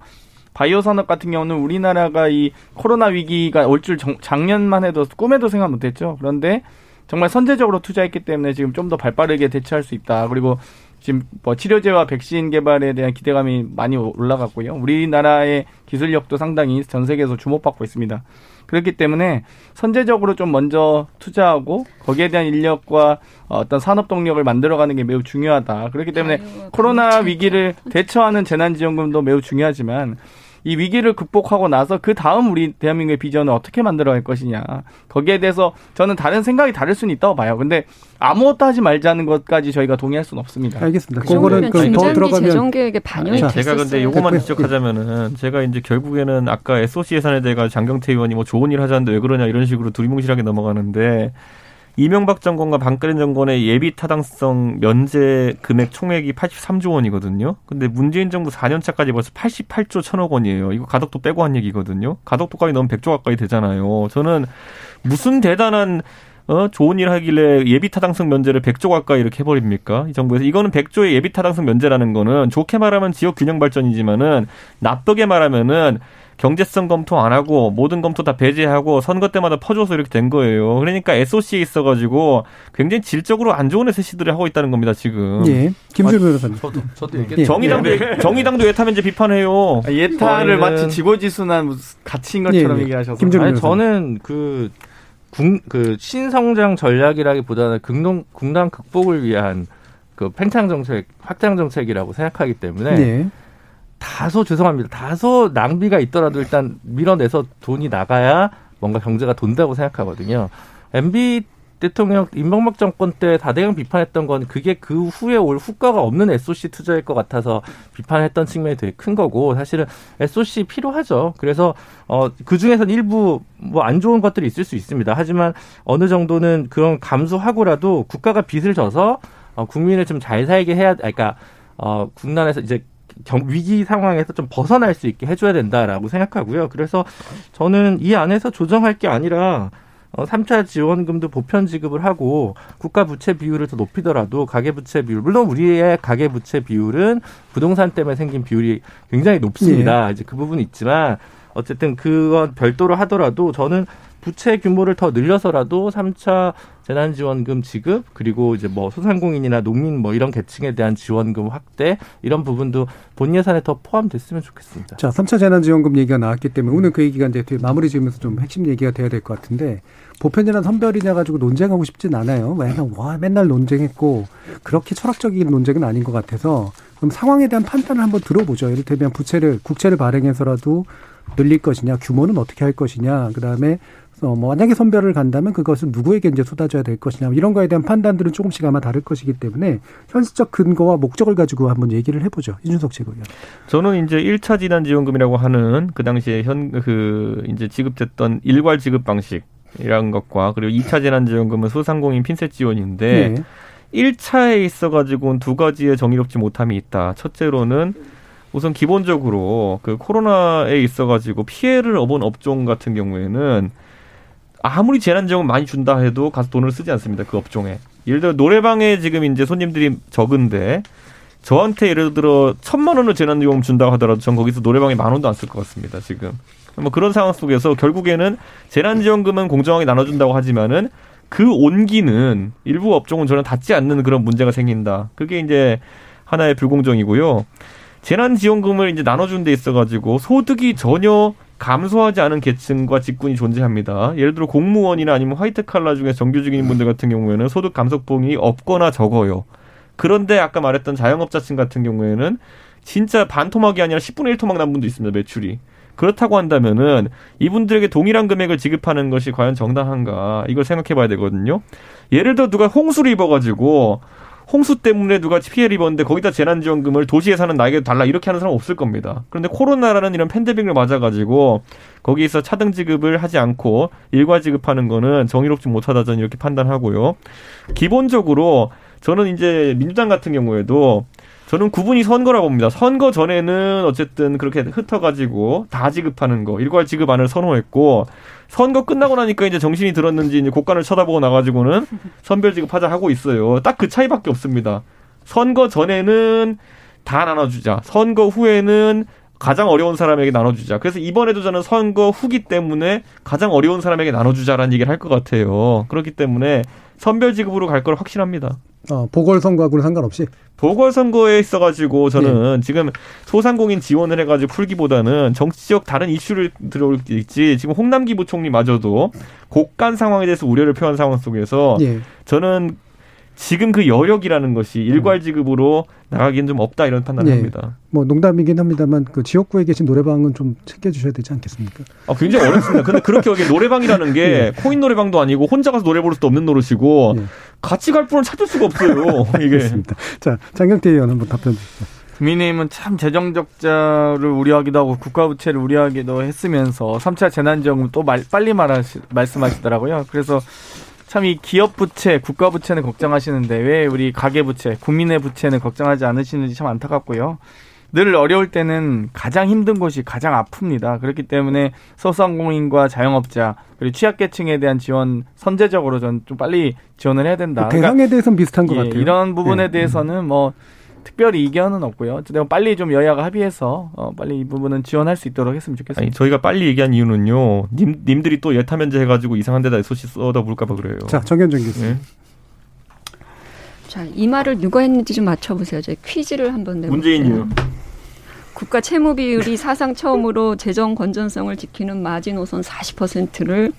바이오 산업 같은 경우는 우리나라가 이 코로나 위기가 올 줄 작년만 해도 꿈에도 생각 못했죠. 그런데 정말 선제적으로 투자했기 때문에 지금 좀 더 발빠르게 대처할 수 있다. 그리고 지금 뭐 치료제와 백신 개발에 대한 기대감이 많이 올라갔고요. 우리나라의 기술력도 상당히 전 세계에서 주목받고 있습니다. 그렇기 때문에 선제적으로 좀 먼저 투자하고 거기에 대한 인력과 어떤 산업 동력을 만들어가는 게 매우 중요하다. 그렇기 때문에 코로나 위기를 대처하는 재난지원금도 매우 중요하지만 이 위기를 극복하고 나서 그 다음 우리 대한민국의 비전을 어떻게 만들어갈 것이냐 거기에 대해서 저는 다른 생각이 다를 수는 있다고 봐요. 근데 아무것도 하지 말자는 것까지 저희가 동의할 수는 없습니다. 알겠습니다. 그 그거는 더 들어가면 재정 계획에 반영이 아, 제가 근데 요거만 지적하자면은 제가 이제 결국에는 아까 SOC 예산에 대해 장경태 의원이 뭐 좋은 일 하자는데 왜 그러냐 이런 식으로 두리뭉실하게 넘어가는데 이명박 정권과 반가른 정권의 예비 타당성 면제 금액 총액이 83조 원이거든요. 근데 문재인 정부 4년 차까지 벌써 88조 천억 원이에요. 이거 가덕도 빼고 한 얘기거든요. 가덕도까지 넣으면 100조 가까이 되잖아요. 저는 무슨 대단한 어, 좋은 일 하길래 예비 타당성 면제를 100조 가까이 이렇게 해버립니까? 이 정부에서. 이거는 100조의 예비 타당성 면제라는 거는 좋게 말하면 지역 균형 발전이지만은 나쁘게 말하면은 경제성 검토 안 하고 모든 검토 다 배제하고 선거 때마다 퍼줘서 이렇게 된 거예요. 그러니까 SOC에 있어가지고 굉장히 질적으로 안 좋은 SC들이 하고 있다는 겁니다 지금. 예. 김준 변호사님. 저도 저도 얘기. 예. 정의당도 예. 정의당도 예타면제 비판해요. 아, 예타를 마치 지고지순한 가치인 것처럼 예. 얘기하셔서. 김준 아니 저는 그. 국, 그 신성장 전략이라기보다는 극동, 국난 극복을 위한 그 팽창 정책, 확장 정책이라고 생각하기 때문에 네. 다소 죄송합니다. 다소 낭비가 있더라도 일단 밀어내서 돈이 나가야 뭔가 경제가 돈다고 생각하거든요. MB 대통령 임명박 정권 때 다대강 비판했던 건 그게 그 후에 올 후과가 없는 SOC 투자일 것 같아서 비판했던 측면이 되게 큰 거고 사실은 SOC 필요하죠. 그래서 어그 중에선 일부 뭐 안 좋은 것들이 있을 수 있습니다. 하지만 어느 정도는 그런 감수하고라도 국가가 빚을 져서 어 국민을 좀 잘 살게 해야 그러니까 어 국난에서 이제 경, 위기 상황에서 좀 벗어날 수 있게 해줘야 된다라고 생각하고요. 그래서 저는 이 안에서 조정할 게 아니라 어, 3차 지원금도 보편 지급을 하고 국가 부채 비율을 더 높이더라도 가계 부채 비율 물론 우리의 가계 부채 비율은 부동산 때문에 생긴 비율이 굉장히 높습니다. 예. 이제 그 부분이 있지만 어쨌든 그건 별도로 하더라도 저는 부채 규모를 더 늘려서라도 3차 재난지원금 지급 그리고 이제 뭐 소상공인이나 농민 뭐 이런 계층에 대한 지원금 확대 이런 부분도 본 예산에 더 포함됐으면 좋겠습니다. 자, 3차 재난지원금 얘기가 나왔기 때문에 오늘 그 얘기가 이제 마무리 지으면서 좀 핵심 얘기가 돼야 될 것 같은데 보편이나 선별이냐 가지고 논쟁하고 싶진 않아요. 왜냐면 와 맨날 논쟁했고 그렇게 철학적인 논쟁은 아닌 것 같아서 그럼 상황에 대한 판단을 한번 들어보죠. 이를테면 부채를 국채를 발행해서라도 늘릴 것이냐, 규모는 어떻게 할 것이냐, 그 다음에 어, 뭐 만약에 선별을 간다면 그것은 누구에게 이제 쏟아져야 될 것이냐 이런 거에 대한 판단들은 조금씩 아마 다를 것이기 때문에 현실적 근거와 목적을 가지고 한번 얘기를 해보죠 이준석 최고위원. 저는 이제 1차 지난 지원금이라고 하는 그 당시에 현 그 이제 지급됐던 일괄 지급 방식이라는 것과 그리고 2차 재난 지원금은 소상공인 핀셋 지원인데 네. 1차에 있어 가지고는 두 가지의 정의롭지 못함이 있다. 첫째로는 우선 기본적으로 그 코로나에 있어 가지고 피해를 업은 업종 같은 경우에는 아무리 재난지원금 많이 준다 해도 가서 돈을 쓰지 않습니다. 그 업종에. 예를 들어 노래방에 지금 이제 손님들이 적은데 저한테 예를 들어 천만 원을 재난지원금 준다고 하더라도 전 거기서 노래방에 만 원도 안 쓸 것 같습니다. 지금. 뭐 그런 상황 속에서 결국에는 재난지원금은 공정하게 나눠준다고 하지만은 그 온기는 일부 업종은 저는 닿지 않는 그런 문제가 생긴다. 그게 이제 하나의 불공정이고요. 재난지원금을 이제 나눠준 데 있어가지고 소득이 전혀 감소하지 않은 계층과 직군이 존재합니다. 예를 들어 공무원이나 아니면 화이트 칼라 중에 정규직인 분들 같은 경우에는 소득 감소폭이 없거나 적어요. 그런데 아까 말했던 자영업자층 같은 경우에는 진짜 반토막이 아니라 10분의 1토막 난 분도 있습니다. 매출이. 그렇다고 한다면은 이분들에게 동일한 금액을 지급하는 것이 과연 정당한가 이걸 생각해 봐야 되거든요. 예를 들어 누가 홍수를 입어가지고 홍수 때문에 누가 피해를 입었는데 거기다 재난지원금을 도시에 사는 나에게 달라 이렇게 하는 사람 없을 겁니다. 그런데 코로나라는 이런 팬데믹을 맞아가지고 거기에서 차등 지급을 하지 않고 일괄 지급하는 거는 정의롭지 못하다 저는 이렇게 판단하고요. 기본적으로 저는 이제 민주당 같은 경우에도 저는 구분이 선거라고 봅니다. 선거 전에는 어쨌든 그렇게 흩어가지고 다 지급하는 거, 일괄 지급안을 선호했고, 선거 끝나고 나니까 이제 정신이 들었는지 이제 곡간을 쳐다보고 나가지고는 선별 지급하자 하고 있어요. 딱 그 차이밖에 없습니다. 선거 전에는 다 나눠주자. 선거 후에는 가장 어려운 사람에게 나눠주자. 그래서 이번에도 저는 선거 후기 때문에 가장 어려운 사람에게 나눠주자라는 얘기를 할 것 같아요. 그렇기 때문에 선별 지급으로 갈 걸 확신합니다. 어, 보궐선거하고는 상관없이? 보궐선거에 있어가지고 저는 네. 지금 소상공인 지원을 해가지고 풀기보다는 정치적 다른 이슈를 들어올지 지금 홍남기 부총리마저도 곡간 상황에 대해서 우려를 표한 상황 속에서 네. 저는 지금 그 여력이라는 것이 일괄 지급으로 나가기는 좀 없다 이런 판단을 네. 합니다. 뭐 농담이긴 합니다만 그 지역구에 계신 노래방은 좀 챙겨주셔야 되지 않겠습니까? 아 굉장히 어렵습니다. 근데 그렇게 여기 노래방이라는 게 네. 코인 노래방도 아니고 혼자 가서 노래 부를 수도 없는 노릇이고 네. 같이 갈 분을 찾을 수가 없어요. 이게. 그렇습니다. 자 장경태 의원 한번 답변 주시죠. 국민의힘은 참 재정 적자를 우려하기도 하고 국가 부채를 우려하기도 했으면서 3차 재난지원금 또 말, 빨리 말하시, 말씀하시더라고요. 그래서 참 이 기업 부채, 국가 부채는 걱정하시는데 왜 우리 가계 부채, 국민의 부채는 걱정하지 않으시는지 참 안타깝고요. 늘 어려울 때는 가장 힘든 곳이 가장 아픕니다. 그렇기 때문에 소상공인과 자영업자 그리고 취약계층에 대한 지원 선제적으로 전 좀 빨리 지원을 해야 된다. 그 대상에 그러니까, 대해서는 비슷한 것 예, 같아요. 이런 부분에 네. 대해서는 뭐 특별히 이견은 없고요. 어쨌든 빨리 좀 여야가 합의해서 어, 빨리 이 부분은 지원할 수 있도록 했으면 좋겠습니다. 아니, 저희가 빨리 얘기한 이유는요. 님, 님들이 또 예타 면제 해가지고 이상한 데다 소시 쏟아부을까 봐 그래요. 자, 정현정 교수님. 네. 자, 이 말을 누가 했는지 좀 맞춰보세요. 저희 퀴즈를 한번 내볼게요. 문재인이요. 국가 채무 비율이 사상 처음으로 재정 건전성을 지키는 마지노선 40%를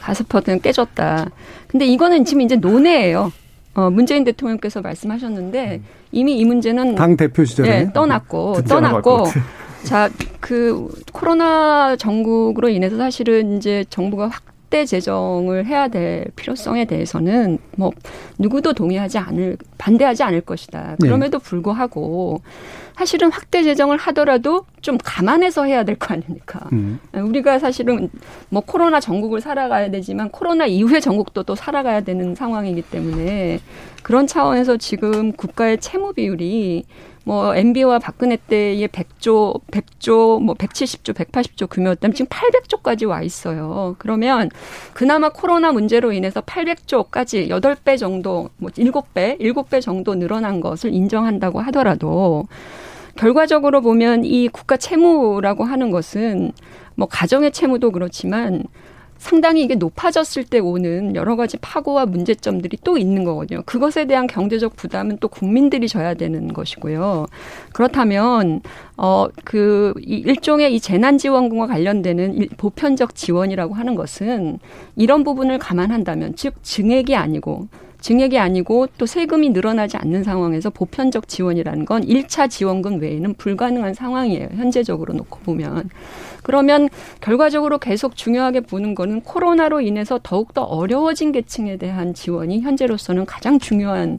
40% 깨졌다. 근데 이거는 지금 이제 논외예요. 어, 문재인 대통령께서 말씀하셨는데 이미 이 문제는 당 대표 시절에? 네, 떠났고 떠났고. 자 그 코로나 전국으로 인해서 사실은 이제 정부가 확 대 재정을 해야 될 필요성에 대해서는 뭐 누구도 동의하지 않을 반대하지 않을 것이다. 네. 그럼에도 불구하고 사실은 확대 재정을 하더라도 좀 감안해서 해야 될 거 아닙니까? 음. 우리가 사실은 뭐 코로나 전국을 살아가야 되지만 코로나 이후의 전국도 또 살아가야 되는 상황이기 때문에 그런 차원에서 지금 국가의 채무 비율이 뭐 MB와 박근혜 때의 100조, 100조, 뭐 170조, 180조 규모였다면 지금 800조까지 와 있어요. 그러면 그나마 코로나 문제로 인해서 800조까지 8배 정도, 뭐 7배, 7배 정도 늘어난 것을 인정한다고 하더라도 결과적으로 보면 이 국가 채무라고 하는 것은 뭐 가정의 채무도 그렇지만 상당히 이게 높아졌을 때 오는 여러 가지 파고와 문제점들이 또 있는 거거든요. 그것에 대한 경제적 부담은 또 국민들이 져야 되는 것이고요. 그렇다면 어그 일종의 이 재난지원금과 관련되는 보편적 지원이라고 하는 것은 이런 부분을 감안한다면 즉 증액이 아니고 증액이 아니고 또 세금이 늘어나지 않는 상황에서 보편적 지원이라는 건 1차 지원금 외에는 불가능한 상황이에요. 현재적으로 놓고 보면. 그러면 결과적으로 계속 중요하게 보는 거는 코로나로 인해서 더욱더 어려워진 계층에 대한 지원이 현재로서는 가장 중요한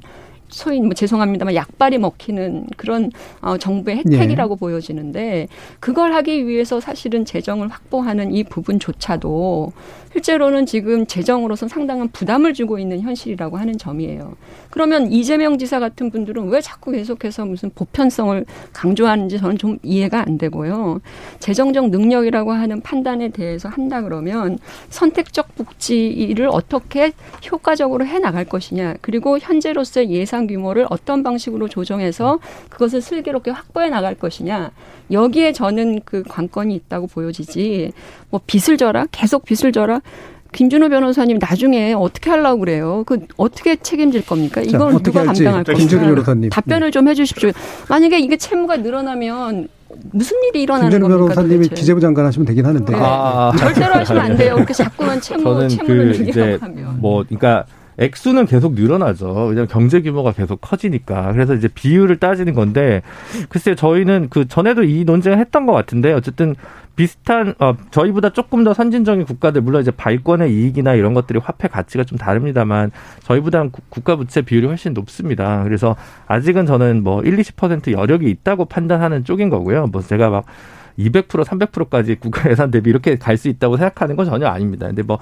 소위 뭐 죄송합니다만 약발이 먹히는 그런 어 정부의 혜택이라고 네. 보여지는데 그걸 하기 위해서 사실은 재정을 확보하는 이 부분조차도 실제로는 지금 재정으로서 상당한 부담을 주고 있는 현실이라고 하는 점이에요. 그러면 이재명 지사 같은 분들은 왜 자꾸 계속해서 무슨 보편성을 강조하는지 저는 좀 이해가 안 되고요. 재정적 능력이라고 하는 판단에 대해서 한다 그러면 선택적 복지를 어떻게 효과적으로 해 나갈 것이냐 그리고 현재로서의 예산 규모를 어떤 방식으로 조정해서 그것을 슬기롭게 확보해 나갈 것이냐 여기에 저는 그 관건이 있다고 보여지지 뭐 빚을 져라 계속 빚을 져라 김준호 변호사님 나중에 어떻게 하려고 그래요? 그 어떻게 책임질 겁니까? 이건 누가 감당할 겁니까? 답변을 좀 해주십시오. 만약에 이게 채무가 늘어나면 무슨 일이 일어나는 김준호 겁니까? 변호사님이 도대체? 기재부 장관 하시면 되긴 하는데 네. 아. 절대로 하시면 안 돼요. 그렇게 자꾸만 채무 채무를 그 이제 하면. 뭐 그러니까 액수는 계속 늘어나죠. 왜냐하면 경제 규모가 계속 커지니까. 그래서 이제 비율을 따지는 건데, 글쎄 저희는 그 전에도 이 논쟁을 했던 것 같은데, 어쨌든 비슷한 어 저희보다 조금 더 선진적인 국가들 물론 이제 발권의 이익이나 이런 것들이 화폐 가치가 좀 다릅니다만 저희보다는 국가 부채 비율이 훨씬 높습니다. 그래서 아직은 저는 뭐 1, 20% 여력이 있다고 판단하는 쪽인 거고요. 뭐 제가 막 200% 300%까지 국가 예산 대비 이렇게 갈 수 있다고 생각하는 건 전혀 아닙니다. 근데 뭐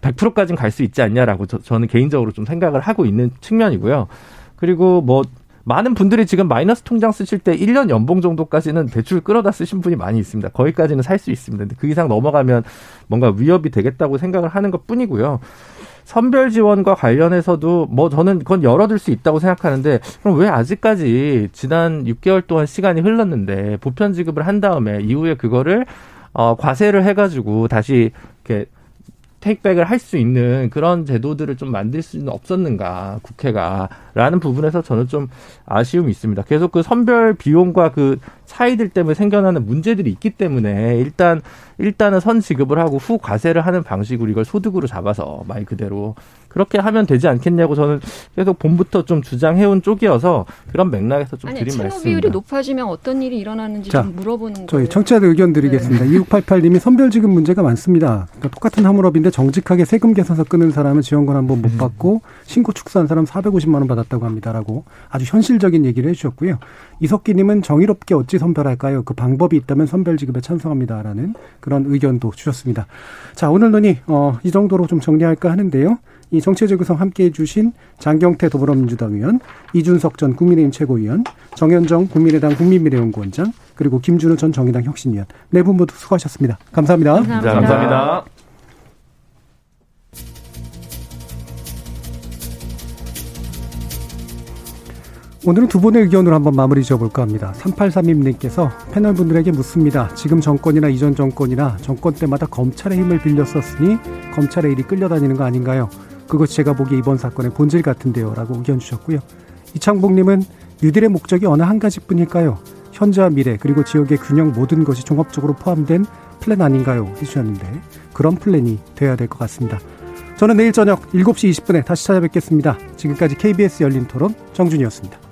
100%까지는 갈 수 있지 않냐라고 저, 저는 개인적으로 좀 생각을 하고 있는 측면이고요. 그리고 뭐 많은 분들이 지금 마이너스 통장 쓰실 때 1년 연봉 정도까지는 대출 끌어다 쓰신 분이 많이 있습니다. 거기까지는 살 수 있습니다. 근데 그 이상 넘어가면 뭔가 위협이 되겠다고 생각을 하는 것 뿐이고요. 선별 지원과 관련해서도 뭐 저는 그건 열어둘 수 있다고 생각하는데 그럼 왜 아직까지 지난 6개월 동안 시간이 흘렀는데 보편 지급을 한 다음에 이후에 그거를 어 과세를 해가지고 다시 이렇게 테이크백을 할 수 있는 그런 제도들을 좀 만들 수는 없었는가 국회가라는 부분에서 저는 좀 아쉬움이 있습니다. 계속 그 선별 비용과 그 차이들 때문에 생겨나는 문제들이 있기 때문에 일단 일단은 선 지급을 하고 후 과세를 하는 방식으로 이걸 소득으로 잡아서 말 그대로 그렇게 하면 되지 않겠냐고 저는 계속 봄부터 좀 주장해온 쪽이어서 그런 맥락에서 좀 아니, 드린 말씀입니다. 비율이 높아지면 어떤 일이 일어나는지 자, 좀 물어보는 저희 거예요. 청취자들 의견 드리겠습니다. 네. 2688님이 선별지급 문제가 많습니다. 그러니까 똑같은 화물업인데 정직하게 세금 계산서 끊은 사람은 지원금 한번 못 받고 신고 축소한 사람 450만 원 받았다고 합니다라고 아주 현실적인 얘기를 해주셨고요. 이석기님은 정의롭게 어찌 선별할까요? 그 방법이 있다면 선별지급에 찬성합니다라는 그런 의견도 주셨습니다. 자 오늘 논의 어, 이 정도로 좀 정리할까 하는데요. 이 정체적 구성 함께 해주신 장경태 더불어민주당 의원, 이준석 전 국민의힘 최고위원, 정현정 국민의당 국민미래연구원장, 그리고 김준우 전 정의당 혁신위원 네 분 모두 수고하셨습니다. 감사합니다. 감사합니다. 감사합니다. 오늘은 두 분의 의견으로 한번 마무리 지어볼까 합니다. 3832님께서 패널 분들에게 묻습니다. 지금 정권이나 이전 정권이나 정권 때마다 검찰의 힘을 빌려 썼으니 검찰의 일이 끌려다니는 거 아닌가요? 그것이 제가 보기에 이번 사건의 본질 같은데요. 라고 의견 주셨고요. 이창복님은 뉴딜의 목적이 어느 한 가지뿐일까요? 현재와 미래 그리고 지역의 균형 모든 것이 종합적으로 포함된 플랜 아닌가요? 해주셨는데 그런 플랜이 돼야 될 것 같습니다. 저는 내일 저녁 7시 20분에 다시 찾아뵙겠습니다. 지금까지 KBS 열린 토론 정준희였습니다.